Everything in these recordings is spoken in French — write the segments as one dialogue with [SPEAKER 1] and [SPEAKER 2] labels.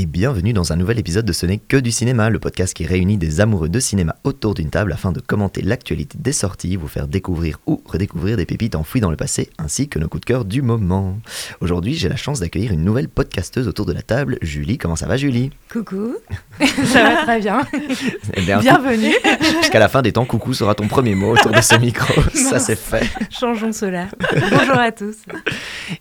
[SPEAKER 1] et bienvenue dans un nouvel épisode de Ce n'est que du cinéma, le podcast qui réunit des amoureux de cinéma autour d'une table afin de commenter l'actualité des sorties, vous faire découvrir ou redécouvrir des pépites enfouies dans le passé, ainsi que nos coups de cœur du moment. Aujourd'hui, j'ai la chance d'accueillir une nouvelle podcasteuse autour de la table, Julie. Comment ça va, Julie?
[SPEAKER 2] Coucou, ça va très bien.
[SPEAKER 1] Eh bien,
[SPEAKER 2] Bienvenue.
[SPEAKER 1] Jusqu'à la fin des temps, coucou sera ton premier mot autour de ce micro. ça, c'est fait.
[SPEAKER 2] Changeons cela. Bonjour à tous.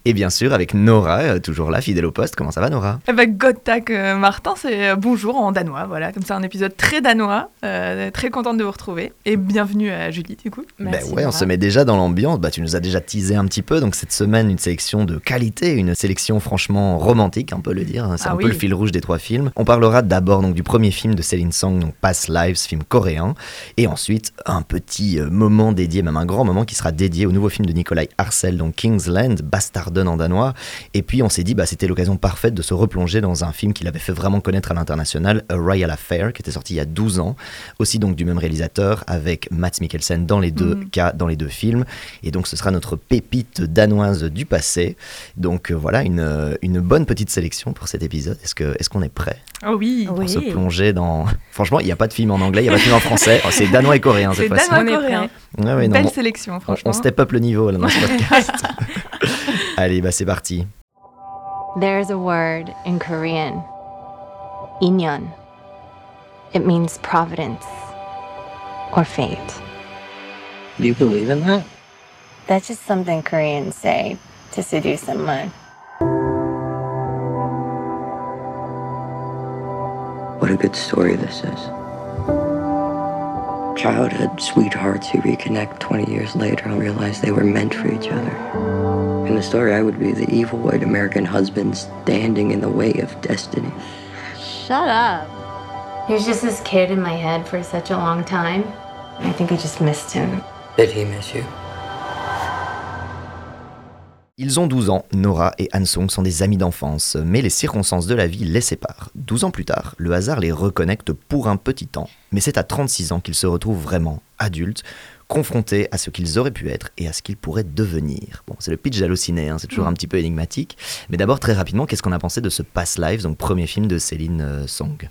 [SPEAKER 1] Et bien sûr, avec Nora, euh, toujours là, fidèle au poste. Comment ça va, Nora?
[SPEAKER 3] Eh ben, Godtak euh, Martin, c'est euh, bonjour en danois. Voilà, comme ça, un épisode très danois. Euh, très contente de vous retrouver. Et bienvenue à Julie, du coup.
[SPEAKER 2] Merci,
[SPEAKER 1] ben ouais, on se met déjà dans l'ambiance. Bah, tu nous as déjà teasé un petit peu. Donc cette semaine, une sélection de qualité, une sélection franchement romantique, on peut le dire. C'est
[SPEAKER 3] Ah
[SPEAKER 1] un peu le fil rouge des trois films. On parlera d'abord donc du premier film de Céline Song, donc Past Lives, film coréen, et ensuite un petit moment dédié, même un grand moment qui sera dédié au nouveau film de Nikolai Arcel, donc Kingsland, Bastarden en danois. Et puis on s'est dit, bah, c'était l'occasion parfaite de se replonger dans un film qu'il avait fait vraiment connaître à l'international, A Royal Affair, qui était sorti il y a 12 ans, aussi donc du même réalisateur, avec Matt Mikkelsen dans les deux
[SPEAKER 3] Mhm.
[SPEAKER 1] cas, dans les deux films. Et donc ce sera notre pépite danoise du passé. Donc euh, voilà, une, euh, une bonne petite sélection pour cet épisode. Est-ce que est-ce qu'on est prêt
[SPEAKER 3] Oh oui.
[SPEAKER 2] Oui.
[SPEAKER 1] pour se plonger dans... Franchement, il n'y a pas de film en anglais, il n'y a pas de film en français. Oh, c'est danois et coréen cette
[SPEAKER 3] C'est
[SPEAKER 1] fois-ci.
[SPEAKER 3] danois
[SPEAKER 2] On est
[SPEAKER 3] coréen.
[SPEAKER 1] Ouais, ouais, non,
[SPEAKER 3] Belle
[SPEAKER 1] bon,
[SPEAKER 3] sélection,
[SPEAKER 1] on,
[SPEAKER 3] franchement.
[SPEAKER 1] on step up le niveau là, dans ce podcast. Allez, bah c'est parti.
[SPEAKER 4] There's a word in Korean, inyon. It means providence or fate.
[SPEAKER 5] Do you believe in that?
[SPEAKER 4] That's just something Koreans say to seduce someone.
[SPEAKER 5] What a good story this is. Childhood sweethearts who reconnect 20 years later and realize they were meant for each other. In the story, I would be the evil white American husband standing in the way of destiny.
[SPEAKER 4] Shut up. He was just this kid in my head for such a long time. I think I just missed him.
[SPEAKER 5] Did he miss you?
[SPEAKER 1] Ils ont 12 ans, Nora et Hansung sont des amis d'enfance, mais les circonstances de la vie les séparent. 12 ans plus tard, le hasard les reconnecte pour un petit temps, mais c'est à 36 ans qu'ils se retrouvent vraiment adultes, confrontés à ce qu'ils auraient pu être et à ce qu'ils pourraient devenir. Bon, c'est le pitch d'Allociné, hein, c'est toujours un petit peu énigmatique, mais d'abord très rapidement, qu'est-ce qu'on a pensé de ce Past Lives, donc premier film de Céline euh, Song?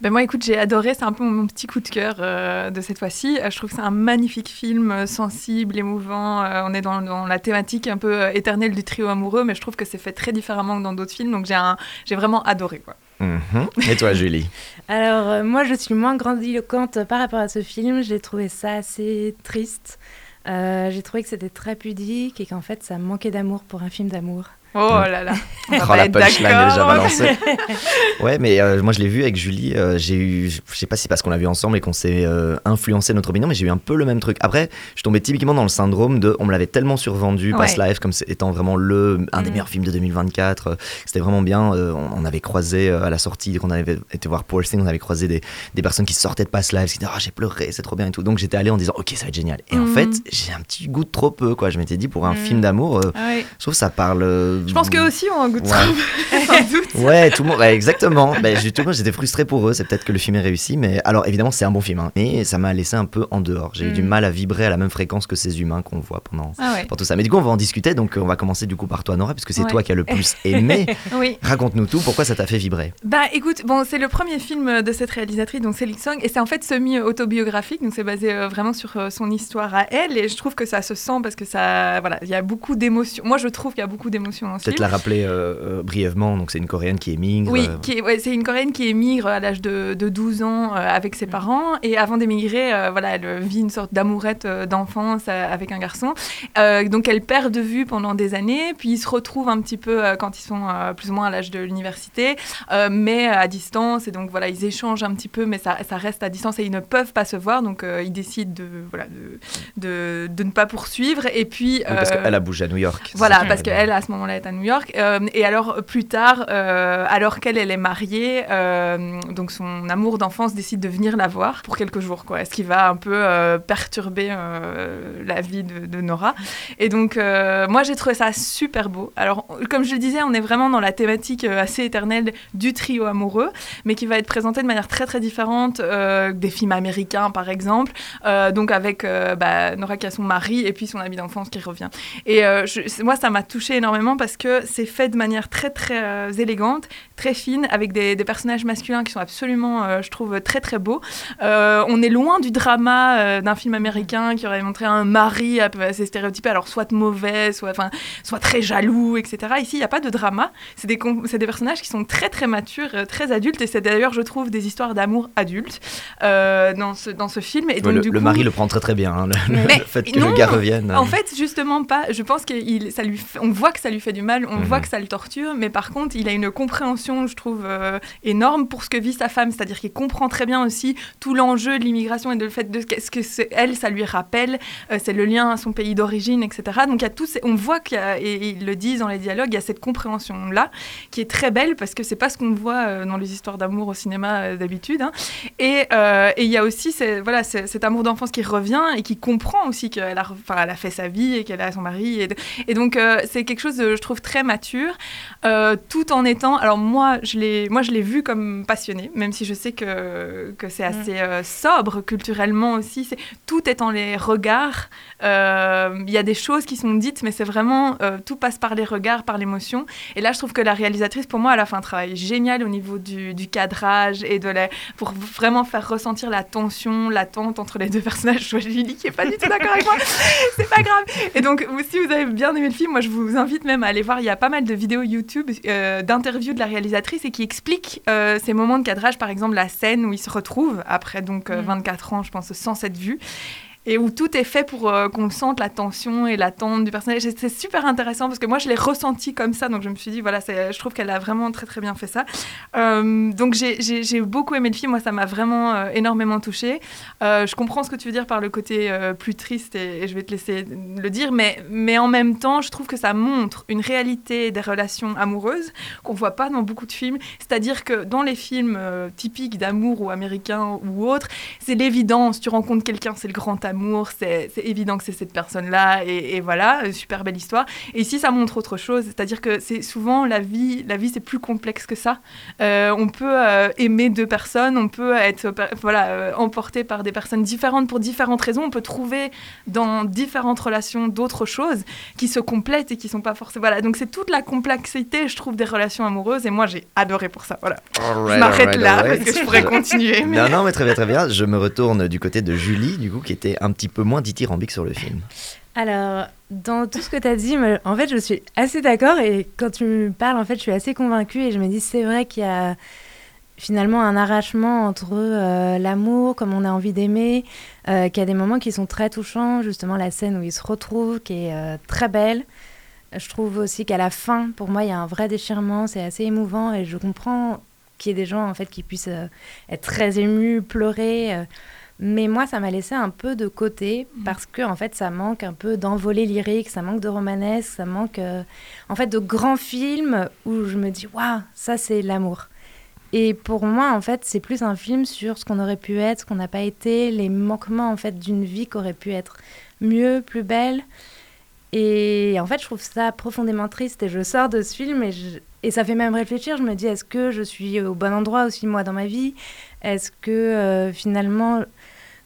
[SPEAKER 3] Ben moi, écoute, j'ai adoré. C'est un peu mon, petit coup de cœur euh, de cette fois-ci. Euh, je trouve que c'est un magnifique film, sensible, émouvant. Euh, on est dans, dans la thématique un peu éternelle du trio amoureux, mais je trouve que c'est fait très différemment que dans d'autres films. Donc j'ai vraiment adoré. Quoi.
[SPEAKER 1] Mhm. Et toi, Julie
[SPEAKER 2] Alors, euh, moi, je suis moins grandiloquente par rapport à ce film. J'ai trouvé ça assez triste. Euh, j'ai trouvé que c'était très pudique et qu'en fait, ça manquait d'amour pour un film d'amour.
[SPEAKER 3] Oh là là. On va
[SPEAKER 1] Oh, la punchline est déjà balancée. ouais, mais euh, moi je l'ai vu avec Julie. euh, j'ai eu, je sais pas si c'est parce qu'on l'a vu ensemble et qu'on s'est euh, influencé notre opinion, mais j'ai eu un peu le même truc. Après, je tombé typiquement dans le syndrome de, on me l'avait tellement survendu,
[SPEAKER 3] Ouais.
[SPEAKER 1] Past Life, comme étant vraiment le un des
[SPEAKER 3] Mm.
[SPEAKER 1] meilleurs films de 2024. euh, C'était vraiment bien. euh, on, on avait croisé à la sortie, qu'on avait été voir Poor Things, on avait croisé des, des personnes qui sortaient de Past Life, qui disaient, ah j'ai pleuré, c'est trop bien et tout. Donc j'étais allé en disant, ok, ça va être génial. Et en
[SPEAKER 3] Mm.
[SPEAKER 1] fait, j'ai un petit goût de trop peu, quoi. Je m'étais dit, pour un
[SPEAKER 3] Mm.
[SPEAKER 1] film d'amour,
[SPEAKER 3] Ah ouais.
[SPEAKER 1] je trouve que ça parle. Euh,
[SPEAKER 3] Je pense qu'eux aussi ont un goût de
[SPEAKER 1] Ouais. Ouais, tout le monde, ouais, exactement. Ben, justement, j'étais frustré pour eux. C'est peut-être que le film est réussi, mais alors évidemment, c'est un bon film, hein. mais ça m'a laissé un peu en dehors. J'ai eu du
[SPEAKER 3] Mm.
[SPEAKER 1] mal à vibrer à la même fréquence que ces humains qu'on voit pendant,
[SPEAKER 3] Ah ouais.
[SPEAKER 1] pendant tout ça. Mais du coup, on va en discuter. Donc, on va commencer du coup par toi, Nora, puisque c'est
[SPEAKER 3] Ouais.
[SPEAKER 1] toi qui as le plus aimé.
[SPEAKER 3] Oui.
[SPEAKER 1] Raconte-nous tout. Pourquoi ça t'a fait vibrer?
[SPEAKER 3] Bah écoute, bon, c'est le premier film de cette réalisatrice, donc Céline Song, et c'est en fait semi-autobiographique, donc c'est basé euh, vraiment sur euh, son histoire à elle, et je trouve que ça se sent parce que ça, voilà, il y a beaucoup d'émotions. Moi, je trouve qu'il y a beaucoup d'émotions
[SPEAKER 1] Peut-être
[SPEAKER 3] film.
[SPEAKER 1] la rappeler euh, euh, brièvement. Donc, c'est une coréenne qui émigre.
[SPEAKER 3] Oui,
[SPEAKER 1] euh,
[SPEAKER 3] qui est- ouais, c'est une Coréenne qui émigre à l'âge de, de 12 ans euh, avec ses parents. Et avant d'émigrer, euh, voilà, elle vit une sorte d'amourette euh, d'enfance euh, avec un garçon. Euh, donc elle perd de vue pendant des années. Puis ils se retrouvent un petit peu euh, quand ils sont euh, plus ou moins à l'âge de l'université, euh, mais à distance. Et donc voilà, ils échangent un petit peu, mais ça, ça reste à distance et ils ne peuvent pas se voir. Donc euh, ils décident de, voilà, de, de, de ne pas poursuivre. Et puis.
[SPEAKER 1] oui, parce qu'elle a bougé à New York.
[SPEAKER 3] voilà, parce qu'elle, à ce moment-là, à New York. Euh, et alors, plus tard, euh, alors qu'elle, elle est mariée, euh, donc son amour d'enfance décide de venir la voir pour quelques jours, quoi. Ce qui va un peu perturber la vie de, Nora. Et donc, moi, j'ai trouvé ça super beau. Alors, comme je le disais, on est vraiment dans la thématique assez éternelle du trio amoureux, mais qui va être présenté de manière très, très différente des films américains, par exemple. Donc, avec bah, Nora qui a son mari et puis son ami d'enfance qui revient. Et moi, ça m'a touché énormément parce parce que c'est fait de manière très très euh, élégante, très fine, avec des, des, personnages masculins qui sont absolument, euh, je trouve, très très beaux. Euh, on est loin du drama d'un film américain qui aurait montré un mari assez stéréotypé, alors soit mauvais, soit, soit très jaloux, etc. Ici, il n'y a pas de drama. C'est des, des personnages qui sont très très matures, très adultes, et c'est d'ailleurs, je trouve, des histoires d'amour adultes dans, ce, dans ce film. Et donc,
[SPEAKER 1] le,
[SPEAKER 3] du
[SPEAKER 1] le mari le prend très très bien, hein, le, fait que le gars revienne.
[SPEAKER 3] En fait, justement pas. Je pense qu'il, ça lui, on voit que ça lui fait du mal, on voit mhm. que ça le torture, mais par contre, il a une compréhension, je trouve, euh, énorme pour ce que vit sa femme, c'est-à-dire qu'il comprend très bien aussi tout l'enjeu de l'immigration et de le fait de ce que c'est, elle, ça lui rappelle, euh, c'est le lien à son pays d'origine, etc. Donc il y a tout, on voit qu'il a, et ils le disent dans les dialogues, il y a cette compréhension là qui est très belle parce que c'est pas ce qu'on voit euh, dans les histoires d'amour au cinéma d'habitude. Hein. Et, il y a aussi voilà, cet amour d'enfance qui revient et qui comprend aussi qu'elle a, elle a fait sa vie et qu'elle a son mari. Et, et donc, c'est quelque chose, je trouve, très mature, euh, tout en étant... Alors, moi, je l'ai vu comme passionné, même si je sais que, que c'est mm. assez euh, sobre culturellement aussi. Tout est dans les regards. Il y a des choses qui sont dites, mais c'est vraiment... tout passe par les regards, par l'émotion. Et là, je trouve que la réalisatrice, pour moi, elle a fait un travail génial au niveau du, du cadrage et de la, pour vraiment faire ressentir la tension, l'attente entre les deux personnages. Je vois Julie qui est pas du tout d'accord avec moi. c'est pas grave. Et donc, si vous avez bien aimé le film, moi je vous invite même à aller voir. Il y a pas mal de vidéos YouTube euh, d'interviews de la réalisatrice et qui expliquent euh, ces moments de cadrage, par exemple la scène où ils se retrouvent après donc 24 euh, mm. ans, je pense, sans cette vue et où tout est fait pour euh, qu'on sente la tension et l'attente du personnage. C'est super intéressant parce que moi, je l'ai ressenti comme ça, donc je me suis dit, voilà, je trouve qu'elle a vraiment très très bien fait ça. Euh, donc j'ai beaucoup aimé le film, moi, ça m'a vraiment euh, énormément touchée. je comprends ce que tu veux dire par le côté plus triste et, je vais te laisser le dire, mais, mais en même temps, je trouve que ça montre une réalité des relations amoureuses qu'on voit pas dans beaucoup de films. C'est-à-dire que dans les films typiques d'amour ou américains ou autres, c'est l'évidence, tu rencontres quelqu'un, c'est le grand amour c'est évident que c'est cette personne-là, et, voilà, super belle histoire. Et ici, ça montre autre chose, c'est-à-dire que c'est souvent la vie, la vie c'est plus complexe que ça. Euh, on peut euh, aimer deux personnes, on peut être voilà, euh, emporté par des personnes différentes pour différentes raisons, on peut trouver dans différentes relations d'autres choses qui se complètent et qui sont pas forcément... Voilà, donc c'est toute la complexité, je trouve, des relations amoureuses, et moi j'ai adoré pour ça. Voilà. je m'arrête là, parce que je pourrais continuer.
[SPEAKER 1] Mais... Non, non, mais très bien, très bien. Je me retourne du côté de Julie, du coup, qui était un petit peu moins dithyrambique sur le film.
[SPEAKER 2] Alors, dans tout ce que tu as dit, en fait, je suis assez d'accord. Et quand tu me parles, en fait, je suis assez convaincue. Et je me dis, c'est vrai qu'il y a finalement un arrachement entre euh, l'amour, comme on a envie d'aimer, euh, qu'il y a des moments qui sont très touchants. Justement, la scène où ils se retrouvent, qui est euh, très belle. Je trouve aussi qu'à la fin, pour moi, il y a un vrai déchirement. C'est assez émouvant. Et je comprends qu'il y ait des gens, en fait, qui puissent être très émus, pleurer. Mais moi, ça m'a laissé un peu de côté mm. parce que en fait, ça manque un peu d'envolée lyrique, ça manque de romanesque, ça manque euh, en fait de grands films où je me dis waouh, ça c'est l'amour. Et pour moi, en fait, c'est plus un film sur ce qu'on aurait pu être, ce qu'on n'a pas été, les manquements en fait d'une vie qui aurait pu être mieux, plus belle. Et en fait, je trouve ça profondément triste et je sors de ce film et, et ça fait même réfléchir. Je me dis, est-ce que je suis au bon endroit aussi moi dans ma vie? Est-ce que euh, finalement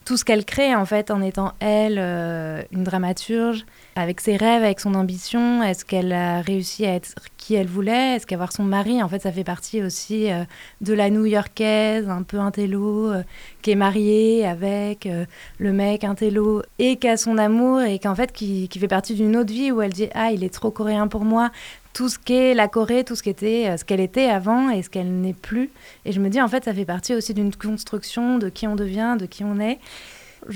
[SPEAKER 2] tout ce qu'elle crée en fait en étant elle euh, une dramaturge avec ses rêves, avec son ambition Est-ce qu'elle a réussi à être qui elle voulait Est-ce qu'avoir son mari, en fait, ça fait partie aussi euh, de la New-Yorkaise, un peu intello, euh, qui est mariée avec le mec intello et qui a son amour et qu'en fait qui, qui fait partie d'une autre vie où elle dit ah il est trop coréen pour moi, tout ce qu'est la Corée, tout ce qu'était, euh, ce qu'elle était avant et ce qu'elle n'est plus. Et je me dis, en fait, ça fait partie aussi d'une construction de qui on devient, de qui on est.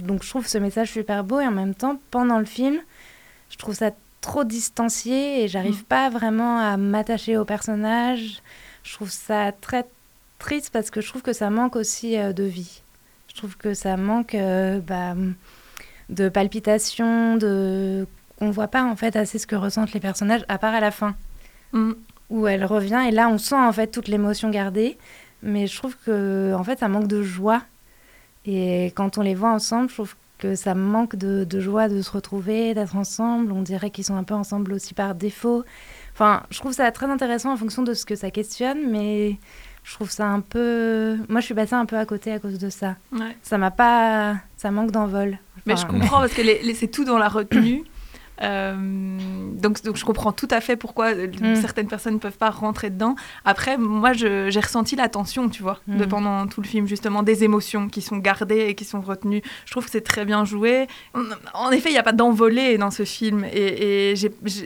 [SPEAKER 2] Donc je trouve ce message super beau et en même temps, pendant le film, je trouve ça trop distancié et j'arrive mm. pas vraiment à m'attacher au personnage. Je trouve ça très triste parce que je trouve que ça manque aussi euh, de vie. Je trouve que ça manque euh, bah, de palpitations, de on voit pas en fait assez ce que ressentent les personnages, à part à la fin, mm. où elle revient et là on sent en fait toute l'émotion gardée, mais je trouve que en fait ça manque de joie et quand on les voit ensemble, je trouve que ça manque de, joie de se retrouver, d'être ensemble. On dirait qu'ils sont un peu ensemble aussi par défaut. Enfin, je trouve ça très intéressant en fonction de ce que ça questionne, mais je trouve ça un peu. Moi, je suis passée un peu à côté à cause de ça. Ça m'a pas. Ça manque d'envol.
[SPEAKER 3] mais je comprends parce que c'est tout dans la retenue. Euh, donc, donc je comprends tout à fait pourquoi euh,
[SPEAKER 2] Mm.
[SPEAKER 3] certaines personnes ne peuvent pas rentrer dedans. Après, moi, j'ai ressenti la tension, tu vois, de
[SPEAKER 2] Mm.
[SPEAKER 3] pendant tout le film, justement, des émotions qui sont gardées et qui sont retenues. Je trouve que c'est très bien joué. En effet, il n'y a pas d'envolée dans ce film. Et, et,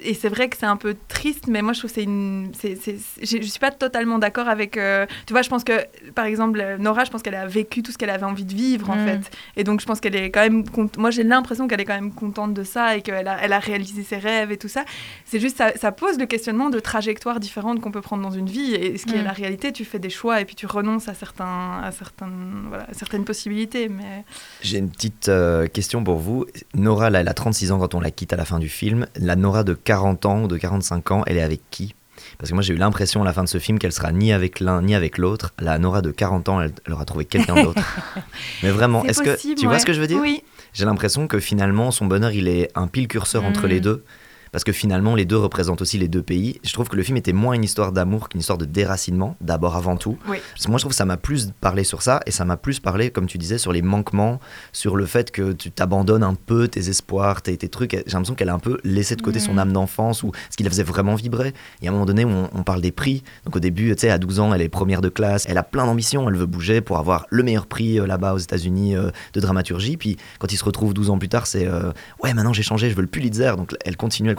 [SPEAKER 3] et c'est vrai que c'est un peu triste, mais moi, je trouve que c'est une. je ne suis pas totalement d'accord avec. euh, tu vois, je pense que, par exemple, Nora, je pense qu'elle a vécu tout ce qu'elle avait envie de vivre, en
[SPEAKER 2] Mm.
[SPEAKER 3] fait. Et donc, je pense qu'elle est quand même. Moi, j'ai l'impression qu'elle est quand même contente de ça et qu'elle a, elle a réalisé ses rêves et tout ça. C'est juste, ça, ça pose le questionnement de trajectoires différentes qu'on peut prendre dans une vie. Et ce qui est
[SPEAKER 2] Mm.
[SPEAKER 3] la réalité, tu fais des choix et puis tu renonces à, certains, à, certaines, voilà, à certaines possibilités. Mais
[SPEAKER 1] J'ai une petite euh, question pour vous. Nora, là, elle a 36 ans quand on la quitte à la fin du film. La Nora de 40 ans ou de 45 ans, elle est avec qui? Parce que moi, j'ai eu l'impression à la fin de ce film qu'elle sera ni avec l'un ni avec l'autre. La Nora de 40 ans, elle, elle aura trouvé quelqu'un d'autre. Mais vraiment, est-ce que tu vois ce que je veux dire?
[SPEAKER 3] Oui.
[SPEAKER 1] J'ai l'impression que finalement, son bonheur, il est un pile curseur entre
[SPEAKER 2] Mm.
[SPEAKER 1] les deux. Parce que finalement, les deux représentent aussi les deux pays. Je trouve que le film était moins une histoire d'amour qu'une histoire de déracinement, d'abord avant tout.
[SPEAKER 3] Oui.
[SPEAKER 1] Parce que moi, je trouve que ça m'a plus parlé sur ça, et ça m'a plus parlé, comme tu disais, sur les manquements, sur le fait que tu t'abandonnes un peu tes espoirs, tes, tes trucs. J'ai l'impression qu'elle a un peu laissé de côté son
[SPEAKER 2] Mm.
[SPEAKER 1] âme d'enfance, ou ce qui la faisait vraiment vibrer. Il y a un moment donné où on, on parle des prix. Donc au début, tu sais, à 12 ans, elle est première de classe, elle a plein d'ambitions, elle veut bouger pour avoir le meilleur prix euh, là-bas aux États-Unis euh, de dramaturgie. Puis quand il se retrouve 12 ans plus tard, c'est euh, ouais, maintenant j'ai changé, je veux le Pulitzer. Donc elle continue, elle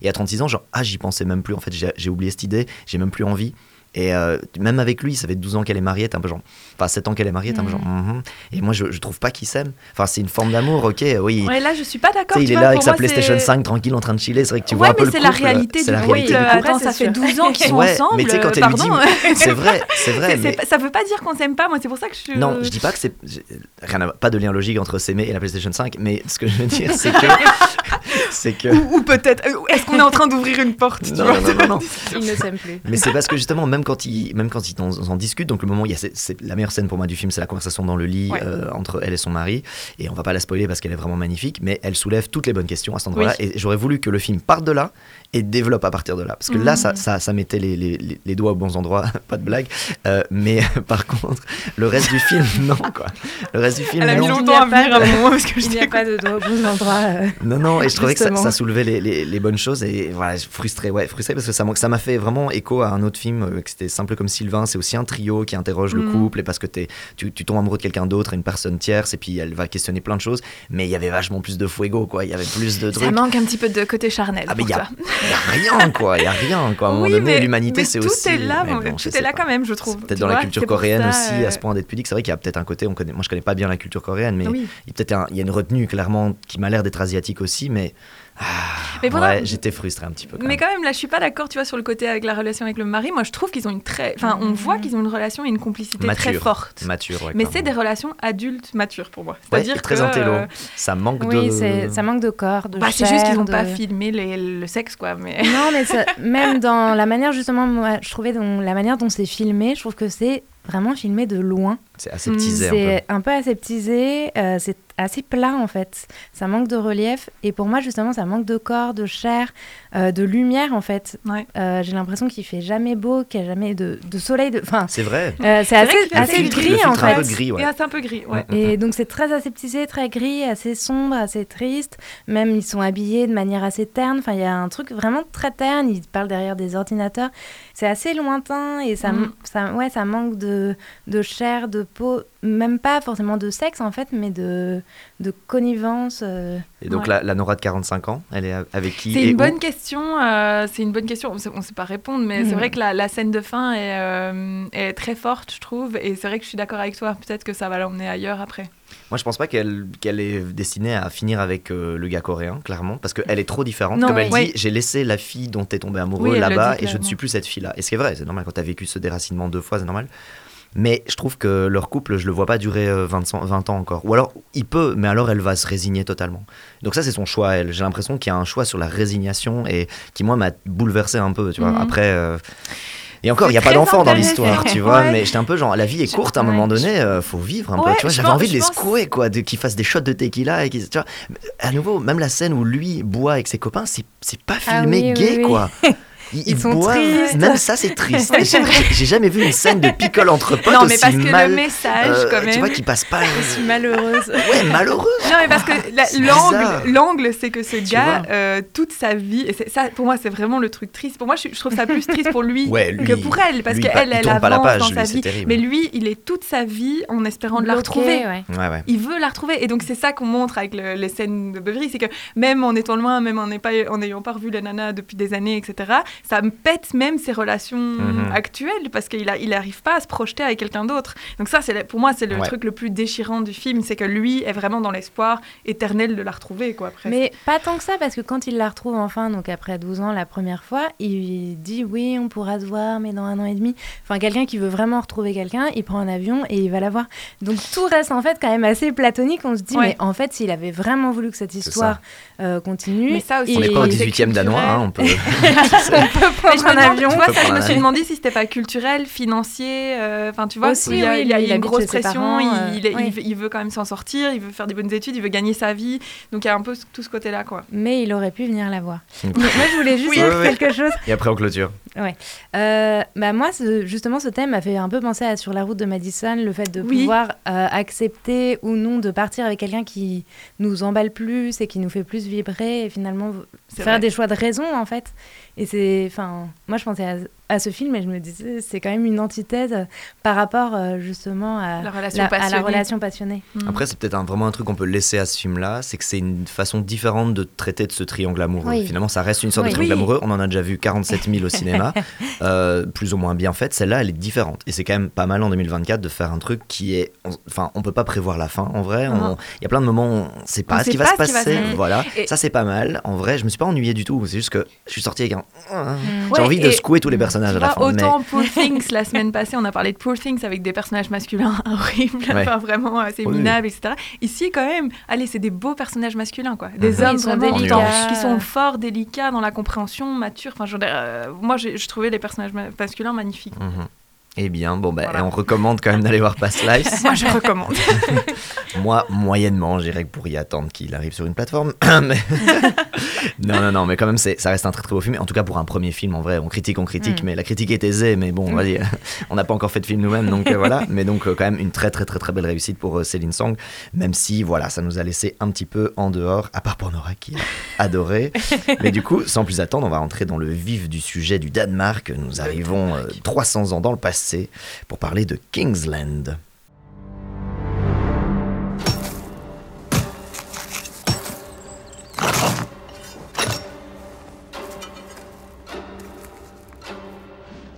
[SPEAKER 1] Et à 36 ans, genre, ah, j'y pensais même plus. En fait, j'ai oublié cette idée, j'ai même plus envie. Et euh, même avec lui, ça fait 12 ans qu'elle est mariée, t'es un peu genre. Enfin, 7 ans qu'elle est mariée, t'es un peu genre. mhm. Et moi, je, je trouve pas qu'ils s'aiment. Enfin, c'est une forme d'amour, ok, oui.
[SPEAKER 3] Ouais, là, je suis pas d'accord.
[SPEAKER 1] il est là avec sa PlayStation
[SPEAKER 3] c'est-
[SPEAKER 1] 5 tranquille en train de chiller. C'est vrai que tu
[SPEAKER 3] ouais,
[SPEAKER 1] vois un peu
[SPEAKER 3] mais
[SPEAKER 1] le
[SPEAKER 3] c'est la
[SPEAKER 1] couple,
[SPEAKER 3] réalité
[SPEAKER 1] c'est
[SPEAKER 3] du
[SPEAKER 1] la
[SPEAKER 3] couple.
[SPEAKER 1] réalité du
[SPEAKER 2] couple.
[SPEAKER 3] Attends, ça fait
[SPEAKER 2] sûr.
[SPEAKER 3] 12 ans qu'ils sont
[SPEAKER 1] Ouais,
[SPEAKER 3] ensemble.
[SPEAKER 1] mais tu sais, quand elle lui dit-
[SPEAKER 3] pardon.
[SPEAKER 1] C'est vrai, c'est vrai. Mais-
[SPEAKER 3] Ça veut pas dire qu'on s'aime pas. Moi, c'est pour ça que je suis.
[SPEAKER 1] Non, je dis pas que c'est. Rien à... Pas de lien logique entre s'aimer et la PlayStation 5, mais ce que je veux dire, c'est que. c'est que.
[SPEAKER 3] Ou, ou peut-être. euh, Est-ce qu'on est en train d'ouvrir une porte tu
[SPEAKER 1] Non,
[SPEAKER 3] vois,
[SPEAKER 1] non,
[SPEAKER 3] c'est
[SPEAKER 1] non,
[SPEAKER 3] pas-
[SPEAKER 1] non.
[SPEAKER 2] Il ne s'aime plus.
[SPEAKER 1] Mais c'est parce que justement, même quand ils, même quand ils en, en discutent, donc le moment, il y a, c'est, c'est la meilleure scène pour moi du film, c'est la conversation dans le lit
[SPEAKER 3] Ouais.
[SPEAKER 1] euh, entre elle et son mari. Et on va pas la spoiler parce qu'elle est vraiment magnifique, mais elle soulève toutes les bonnes questions à cet endroit-là. Et j'aurais voulu que le film parte de là et développe à partir de là. Parce que là, ça, ça, ça mettait les, les, les- les doigts aux bons endroits, pas de blague. Euh, mais par contre, le reste du film, non, quoi. Le reste du film,
[SPEAKER 3] Elle a mis
[SPEAKER 1] non.
[SPEAKER 2] Il n'y
[SPEAKER 3] longtemps à venir à un moment parce que je
[SPEAKER 2] Il n'y a pas de doigts au bon endroit. euh.
[SPEAKER 1] Non, non, et je trouvais que ça, soulevait les, les- les bonnes choses et voilà, je- frustré, ouais, frustré parce que ça m'a ça m'a fait vraiment écho à un autre film euh, c'était simple comme Sylvain. C'est aussi un trio qui interroge le
[SPEAKER 3] Mhm.
[SPEAKER 1] couple et parce que t'es- tu, tu tombes amoureux de quelqu'un d'autre, une personne tierce, et puis elle va questionner plein de choses. Mais il y avait vachement plus de fuego, quoi. Il y avait plus de
[SPEAKER 3] Ça
[SPEAKER 1] trucs.
[SPEAKER 3] manque un petit peu de côté charnel.
[SPEAKER 1] Ah, mais il y, a- rien, quoi. Il y a rien, quoi. À un moment
[SPEAKER 3] Oui,
[SPEAKER 1] donné, l'humanité, c'est
[SPEAKER 3] tout
[SPEAKER 1] aussi.
[SPEAKER 3] est là,
[SPEAKER 1] mais
[SPEAKER 3] bon, tout est là
[SPEAKER 1] pas.
[SPEAKER 3] quand même, je trouve.
[SPEAKER 1] Peut-être dans la culture coréenne
[SPEAKER 3] ça,
[SPEAKER 1] aussi,
[SPEAKER 3] euh,
[SPEAKER 1] à ce point d'être pudique. C'est vrai qu'il y a peut-être un côté, on connaît, moi je connais pas bien la culture coréenne, mais
[SPEAKER 3] Oui.
[SPEAKER 1] il y a peut-être il y a une retenue clairement qui m'a l'air d'être asiatique aussi, mais. Ah,
[SPEAKER 3] Mais pendant-
[SPEAKER 1] ouais, j'étais frustré un petit peu. Quand
[SPEAKER 3] Mais
[SPEAKER 1] même.
[SPEAKER 3] quand même, là, je suis pas d'accord, tu vois, sur le côté avec la relation avec le mari. Moi, je trouve qu'ils ont une très. Enfin, on
[SPEAKER 2] Mhm.
[SPEAKER 3] voit qu'ils ont une relation et une complicité très
[SPEAKER 1] Mature.
[SPEAKER 3] forte.
[SPEAKER 1] mature. ouais,
[SPEAKER 3] Mais c'est des relations adultes matures pour moi. C'est-à-dire
[SPEAKER 1] très
[SPEAKER 3] que,
[SPEAKER 1] intello.
[SPEAKER 3] euh,
[SPEAKER 1] Ça manque
[SPEAKER 2] Oui,
[SPEAKER 1] de.
[SPEAKER 2] ça manque de corps, de
[SPEAKER 3] bah, c'est juste qu'ils n'ont pas filmé les- le sexe, quoi. Mais
[SPEAKER 2] Non, mais ça- même dans la manière, justement, moi, je trouvais dans la manière dont c'est filmé, je trouve que c'est vraiment filmé de loin.
[SPEAKER 1] C'est aseptisé un peu.
[SPEAKER 2] C'est un peu aseptisé, euh, c'est assez plat en fait. Ça manque de relief et pour moi justement ça manque de corps, de chair, euh, de lumière en fait.
[SPEAKER 3] Ouais.
[SPEAKER 2] Euh, J'ai l'impression qu'il fait jamais beau, qu'il n'y a jamais de, de soleil. De... Enfin,
[SPEAKER 1] C'est vrai.
[SPEAKER 2] euh, c'est assez,
[SPEAKER 1] filtre-
[SPEAKER 2] gris en
[SPEAKER 1] un
[SPEAKER 2] fait.
[SPEAKER 1] peu gris, ouais.
[SPEAKER 3] Et, ah, c'est un peu gris, ouais.
[SPEAKER 1] Mm, mm,
[SPEAKER 2] Et donc c'est très aseptisé, très gris, assez sombre, assez triste. Même ils sont habillés de manière assez terne. Enfin, il y a un truc vraiment très terne. Ils parlent derrière des ordinateurs. C'est assez lointain et ça,
[SPEAKER 3] Mm.
[SPEAKER 2] ça, ouais, ça manque de, de chair, de peau. Même pas forcément de sexe en fait, mais de, de connivence. euh.
[SPEAKER 1] Et donc
[SPEAKER 3] Ouais.
[SPEAKER 1] la, la Nora de 45 ans, elle est avec qui
[SPEAKER 3] C'est une bonne question. euh, c'est une bonne question. On sait, on sait pas répondre, mais c'est
[SPEAKER 2] Mhm.
[SPEAKER 3] vrai que la, la scène de fin est, euh, est très forte, je trouve. Et c'est vrai que je suis d'accord avec toi. Peut-être que ça va l'emmener ailleurs après.
[SPEAKER 1] Moi, je pense pas qu'elle qu'elle est destinée à finir avec euh, le gars coréen, clairement, parce qu'elle est trop différente.
[SPEAKER 3] Non,
[SPEAKER 1] Comme elle dit, j'ai laissé la fille dont t'es tombé amoureux
[SPEAKER 3] Oui,
[SPEAKER 1] là-bas et je ne suis plus cette fille-là. Et c'est vrai, c'est normal quand t'as vécu ce déracinement deux fois, c'est normal. Mais je trouve que leur couple, je le vois pas durer euh, 20, ans- 20 ans encore. Ou alors, il peut, mais alors elle va se résigner totalement. Donc ça, c'est son choix, elle. J'ai l'impression qu'il y a un choix sur la résignation et qui, moi, m'a bouleversé un peu, tu vois.
[SPEAKER 3] Mhm.
[SPEAKER 1] Après... euh, Et encore, il n'y a pas d'enfant dans l'histoire, tu vois,
[SPEAKER 3] Ouais.
[SPEAKER 1] mais j'étais un peu genre, la vie est courte à un moment donné, euh, faut vivre un peu, tu vois, j'avais envie de les
[SPEAKER 3] pense-
[SPEAKER 1] secouer, quoi, de, qu'ils fassent des shots de tequila, et qu'ils, tu vois, à nouveau, même la scène où lui boit avec ses copains, c'est, c'est pas
[SPEAKER 2] Ah
[SPEAKER 1] filmé
[SPEAKER 2] oui,
[SPEAKER 1] gay,
[SPEAKER 2] oui, oui.
[SPEAKER 1] quoi.
[SPEAKER 2] Ils sont
[SPEAKER 1] boivent.
[SPEAKER 2] tristes.
[SPEAKER 1] Même ça, c'est triste. J'ai j'ai jamais vu une scène de picole entre potes
[SPEAKER 3] non, mais
[SPEAKER 1] aussi
[SPEAKER 3] parce que
[SPEAKER 1] mal.
[SPEAKER 3] le message,
[SPEAKER 1] euh,
[SPEAKER 3] quand même.
[SPEAKER 1] Tu vois, qui passe pas.
[SPEAKER 2] Je suis malheureuse.
[SPEAKER 1] Ouais, malheureux.
[SPEAKER 3] Non, mais parce que l'angle, l'angle, c'est que ce gars, euh, toute sa vie, et ça, pour moi, c'est vraiment le truc triste. Pour moi, je, je trouve ça plus triste pour lui,
[SPEAKER 1] Ouais, lui,
[SPEAKER 3] que pour elle, parce qu'elle, elle,
[SPEAKER 1] pas la
[SPEAKER 3] avance
[SPEAKER 1] page,
[SPEAKER 3] dans
[SPEAKER 1] lui,
[SPEAKER 3] sa vie.
[SPEAKER 1] terrible.
[SPEAKER 3] Mais lui, il est toute sa vie en espérant de la retrouver.
[SPEAKER 2] ouais.
[SPEAKER 1] Ouais, ouais.
[SPEAKER 3] Il veut la retrouver. Et donc, c'est ça qu'on montre avec le- les scènes de Beverly. C'est que même en étant loin, même en n'ayant pas, en n'ayant pas revu la nana depuis des années, etc., ça me pète même ses relations
[SPEAKER 1] Mhm.
[SPEAKER 3] actuelles parce qu'il n'arrive il arrive pas à se projeter avec quelqu'un d'autre. Donc, ça, c'est pour moi, c'est le
[SPEAKER 1] Ouais.
[SPEAKER 3] truc le plus déchirant du film. C'est que lui est vraiment dans l'espoir éternel de la retrouver, quoi, presque.
[SPEAKER 2] Mais pas tant que ça, parce que quand il la retrouve enfin, donc après 12 ans, la première fois, il dit oui, on pourra se voir, mais dans un an et demi. Enfin, quelqu'un qui veut vraiment retrouver quelqu'un, il prend un avion et il va la voir. Donc tout reste en fait quand même assez platonique. On se dit,
[SPEAKER 3] Ouais.
[SPEAKER 2] mais en fait, s'il avait vraiment voulu que cette histoire euh, continue,
[SPEAKER 3] Mais ça aussi,
[SPEAKER 1] On n'est pas au
[SPEAKER 3] c'est
[SPEAKER 1] 18e danois, hein, on peut.
[SPEAKER 3] Mais je
[SPEAKER 2] prendre
[SPEAKER 3] me
[SPEAKER 2] un
[SPEAKER 3] demande,
[SPEAKER 2] avion.
[SPEAKER 3] tu
[SPEAKER 1] On
[SPEAKER 3] vois,
[SPEAKER 1] peut
[SPEAKER 3] ça, je me suis demandé si c'était pas culturel, financier. euh, Enfin, tu vois,
[SPEAKER 2] Aussi,
[SPEAKER 3] il y a,
[SPEAKER 2] oui,
[SPEAKER 3] il y a-
[SPEAKER 2] lui,
[SPEAKER 3] il y a
[SPEAKER 2] il
[SPEAKER 3] une grosse pression.
[SPEAKER 2] parents,
[SPEAKER 3] il,
[SPEAKER 2] euh,
[SPEAKER 3] il est-
[SPEAKER 2] oui.
[SPEAKER 3] il veut, il veut quand même s'en sortir. Il veut faire des bonnes études. Il veut gagner sa vie. Donc il y a un peu tout ce côté-là, quoi.
[SPEAKER 2] mais il aurait pu venir la voir. Moi, je voulais juste
[SPEAKER 1] Oui,
[SPEAKER 2] dire
[SPEAKER 1] oui, oui.
[SPEAKER 2] quelque chose.
[SPEAKER 1] Et après, on clôture.
[SPEAKER 2] Euh, bah moi, ce- justement, ce thème m'a fait un peu penser à Sur la route de Madison, le fait de
[SPEAKER 3] Oui.
[SPEAKER 2] pouvoir euh, accepter ou non de partir avec quelqu'un qui nous emballe plus et qui nous fait plus vibrer et finalement faire
[SPEAKER 3] vrai.
[SPEAKER 2] des choix de raison en fait. Et c'est, enfin, moi je pensais à, à ce film et je me disais c'est quand même une antithèse par rapport euh, justement à
[SPEAKER 3] La relation
[SPEAKER 2] la, à la
[SPEAKER 3] passionnée.
[SPEAKER 2] relation passionnée.
[SPEAKER 3] Mm.
[SPEAKER 1] Après, c'est peut-être vraiment un truc qu'on peut laisser à ce film-là, c'est que c'est une façon différente de traiter de ce triangle amoureux.
[SPEAKER 2] Oui.
[SPEAKER 1] Finalement, ça reste une sorte
[SPEAKER 2] Oui.
[SPEAKER 1] de triangle
[SPEAKER 3] Oui.
[SPEAKER 1] amoureux. On en a déjà vu 47 000 au cinéma, euh, plus ou moins bien faite. Celle-là, elle est différente. Et c'est quand même pas mal en 2024 de faire un truc qui est. on- Enfin, on peut pas prévoir la fin en vrai. Il y a plein de moments où on sait pas
[SPEAKER 3] On
[SPEAKER 1] ce
[SPEAKER 3] sait
[SPEAKER 1] qui va
[SPEAKER 3] pas
[SPEAKER 1] se
[SPEAKER 3] ce qui va se
[SPEAKER 1] passer. Voilà.
[SPEAKER 3] Et-
[SPEAKER 1] Ça, c'est pas mal. En vrai, je me suis pas ennuyé du tout. C'est juste que je suis sorti avec un. J'ai
[SPEAKER 3] Ouais,
[SPEAKER 1] envie de secouer tous les personnages
[SPEAKER 3] Tu
[SPEAKER 1] à la
[SPEAKER 3] vois,
[SPEAKER 1] fin. mais-
[SPEAKER 3] autant Poor Things, la semaine passée, on a parlé de Poor Things avec des personnages masculins horribles,
[SPEAKER 1] Ouais.
[SPEAKER 3] enfin vraiment assez
[SPEAKER 1] Oui,
[SPEAKER 3] minables, etc. Ici, quand même, allez, c'est des beaux personnages masculins, quoi. Des
[SPEAKER 1] Mhm.
[SPEAKER 3] hommes
[SPEAKER 2] Ils sont
[SPEAKER 3] vraiment
[SPEAKER 1] délicats.
[SPEAKER 3] dans- qui sont forts, délicats dans la compréhension, matures. Enfin, je euh, moi, je trouvais les personnages ma- masculins magnifiques.
[SPEAKER 1] Mhm. Eh bien, bon, ben,
[SPEAKER 3] Voilà.
[SPEAKER 1] on recommande quand même d'aller voir Past Lives.
[SPEAKER 3] Moi, je recommande.
[SPEAKER 1] Moi, moyennement, je dirais que pour y attendre qu'il arrive sur une plateforme. non, non, non, mais quand même, ça reste un très très beau film. En tout cas, pour un premier film, en vrai, on critique, on critique,
[SPEAKER 2] Mm.
[SPEAKER 1] mais la critique est aisée. Mais bon,
[SPEAKER 3] Mm.
[SPEAKER 1] vas-y, on n'a pas encore fait de film nous-mêmes, donc euh, voilà. Mais donc, euh, quand même, une très très très très belle réussite pour euh, Céline Song, même si, voilà, ça nous a laissé un petit peu en dehors, à part pour Nora qui a adoré. mais du coup, sans plus attendre, on va rentrer dans le vif du sujet du Danemark. Nous arrivons euh, 300 ans dans le passé pour parler de Kingsland.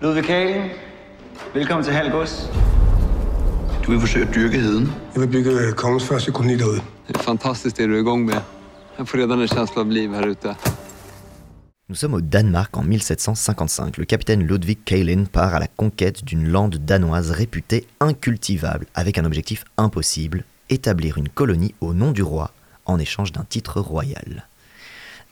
[SPEAKER 6] Ludvig Kaling, velkommen til Halgås.
[SPEAKER 7] Du vil forsøge at dyrke heden.
[SPEAKER 8] Jeg vil bygge kongens første koloni derude.
[SPEAKER 9] Det är fantastiskt det du är igång med. Jag får redan en känsla av liv här ute.
[SPEAKER 1] Nous sommes au Danemark en 1755. Le capitaine Ludwig Kaelin part à la conquête d'une lande danoise réputée incultivable, avec un objectif impossible, établir une colonie au nom du roi, en échange d'un titre royal.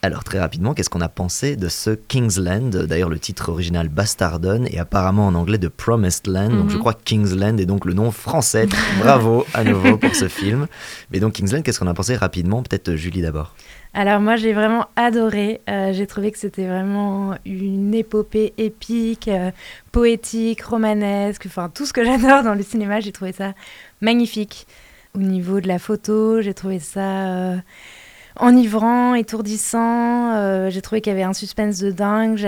[SPEAKER 1] Alors très rapidement, qu'est-ce qu'on a pensé de ce Kingsland? D'ailleurs, le titre original Bastardon est apparemment en anglais de Promised Land, donc je
[SPEAKER 3] Mhm.
[SPEAKER 1] crois que Kingsland est donc le nom français. Bravo à nouveau pour ce film. Mais donc Kingsland, qu'est-ce qu'on a pensé rapidement? Peut-être euh, Julie d'abord.
[SPEAKER 2] Alors moi j'ai vraiment adoré, Euh, j'ai trouvé que c'était vraiment une épopée épique, euh, poétique, romanesque, enfin tout ce que j'adore dans le cinéma, j'ai trouvé ça magnifique. Au niveau de la photo, j'ai trouvé ça euh, enivrant, étourdissant, euh, j'ai trouvé qu'il y avait un suspense de dingue, j'ai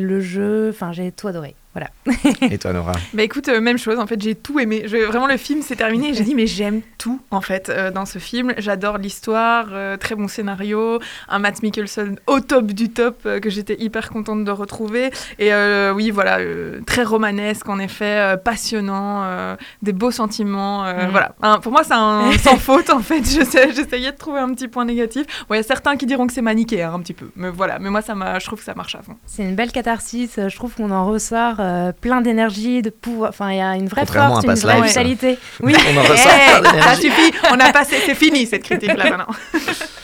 [SPEAKER 2] le jeu, enfin j'ai tout adoré. Voilà.
[SPEAKER 1] Et toi Nora?
[SPEAKER 3] Bah écoute, euh, même chose, en fait, j'ai tout aimé. Je- vraiment, le film s'est terminé et j'ai dit, mais j'aime tout, en fait, euh, dans ce film. J'adore l'histoire, euh, très bon scénario, un Matt Mikkelsen au top du top, euh, que j'étais hyper contente de retrouver. Et euh, oui, voilà, euh, très romanesque, en effet, euh, passionnant, euh, des beaux sentiments. euh,
[SPEAKER 2] Mhm.
[SPEAKER 3] Voilà, Un- pour moi, c'est un sans faute, en fait. Je sais- J'essayais de trouver un petit point négatif. Bon, il y a certains qui diront que c'est manichéen, un petit peu. Mais voilà, mais moi, ça m'a- je trouve que ça marche à fond.
[SPEAKER 2] C'est une belle catharsis, je trouve qu'on en ressort euh, plein d'énergie, de pouvoir, enfin il y a une vraie force, une vraie vitalité.
[SPEAKER 3] Oui,
[SPEAKER 1] On en ressort
[SPEAKER 3] Eh,
[SPEAKER 1] plein d'énergie.
[SPEAKER 3] ça suffit, on a passé, c'est fini cette critique-là maintenant.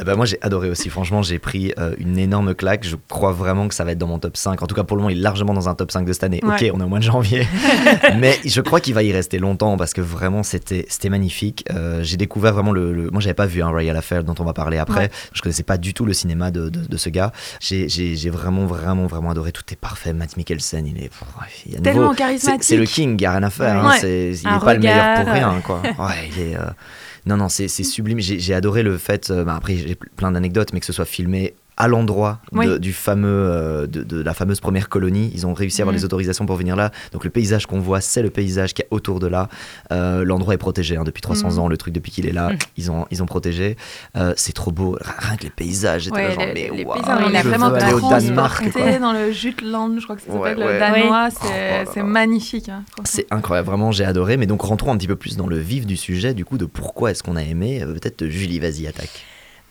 [SPEAKER 1] Eh ben, moi j'ai adoré aussi, franchement j'ai pris euh, une énorme claque, je crois vraiment que ça va être dans mon top 5, en tout cas pour le moment il est largement dans un top 5 de cette année,
[SPEAKER 3] Ouais.
[SPEAKER 1] ok on est au mois de janvier, mais je crois qu'il va y rester longtemps parce que vraiment c'était magnifique, Euh, j'ai découvert vraiment le, le- moi j'avais pas vu un Royal Affair dont on va parler après,
[SPEAKER 3] Ouais.
[SPEAKER 1] je connaissais pas du tout le cinéma de, de, de ce gars, j'ai vraiment vraiment vraiment adoré, tout est parfait, Matt Mikkelsen il est, il est
[SPEAKER 3] Tellement
[SPEAKER 1] nouveau-
[SPEAKER 3] charismatique.
[SPEAKER 1] c'est le king, y a rien à faire, hein,
[SPEAKER 3] Ouais.
[SPEAKER 1] c'est- il
[SPEAKER 2] Un
[SPEAKER 1] est pas le meilleur pour rien quoi, ouais il est... euh, non, non, c'est c'est sublime. J'ai j'ai adoré le fait, euh, bah, après j'ai plein d'anecdotes, mais que ce soit filmé à l'endroit
[SPEAKER 3] Oui.
[SPEAKER 1] du fameux, euh, de, de la fameuse première colonie. Ils ont réussi à avoir
[SPEAKER 3] Mhm.
[SPEAKER 1] les autorisations pour venir là. Donc le paysage qu'on voit, c'est le paysage qui est autour de là. Euh, L'endroit est protégé hein, depuis 300
[SPEAKER 3] Mhm.
[SPEAKER 1] ans. Le truc, depuis qu'il est là,
[SPEAKER 2] Mhm.
[SPEAKER 1] ils, ont, ils ont protégé. Euh, c'est trop beau. Rien que les paysages, j'étais là
[SPEAKER 3] Ouais,
[SPEAKER 1] genre,
[SPEAKER 3] les,
[SPEAKER 1] mais
[SPEAKER 3] les
[SPEAKER 1] waouh,
[SPEAKER 3] paysages,
[SPEAKER 2] il a
[SPEAKER 3] vraiment
[SPEAKER 1] aller au Danemark. quoi.
[SPEAKER 3] dans le Jutland, je crois que ça
[SPEAKER 1] Ouais,
[SPEAKER 3] s'appelle
[SPEAKER 1] ouais.
[SPEAKER 3] le danois.
[SPEAKER 1] Oh
[SPEAKER 3] C'est c'est magnifique. hein.
[SPEAKER 1] C'est incroyable, vraiment j'ai adoré. Mais donc rentrons un petit peu plus dans le vif du sujet, du coup, de pourquoi est-ce qu'on a aimé. Peut-être Julie, vas-y, attaque.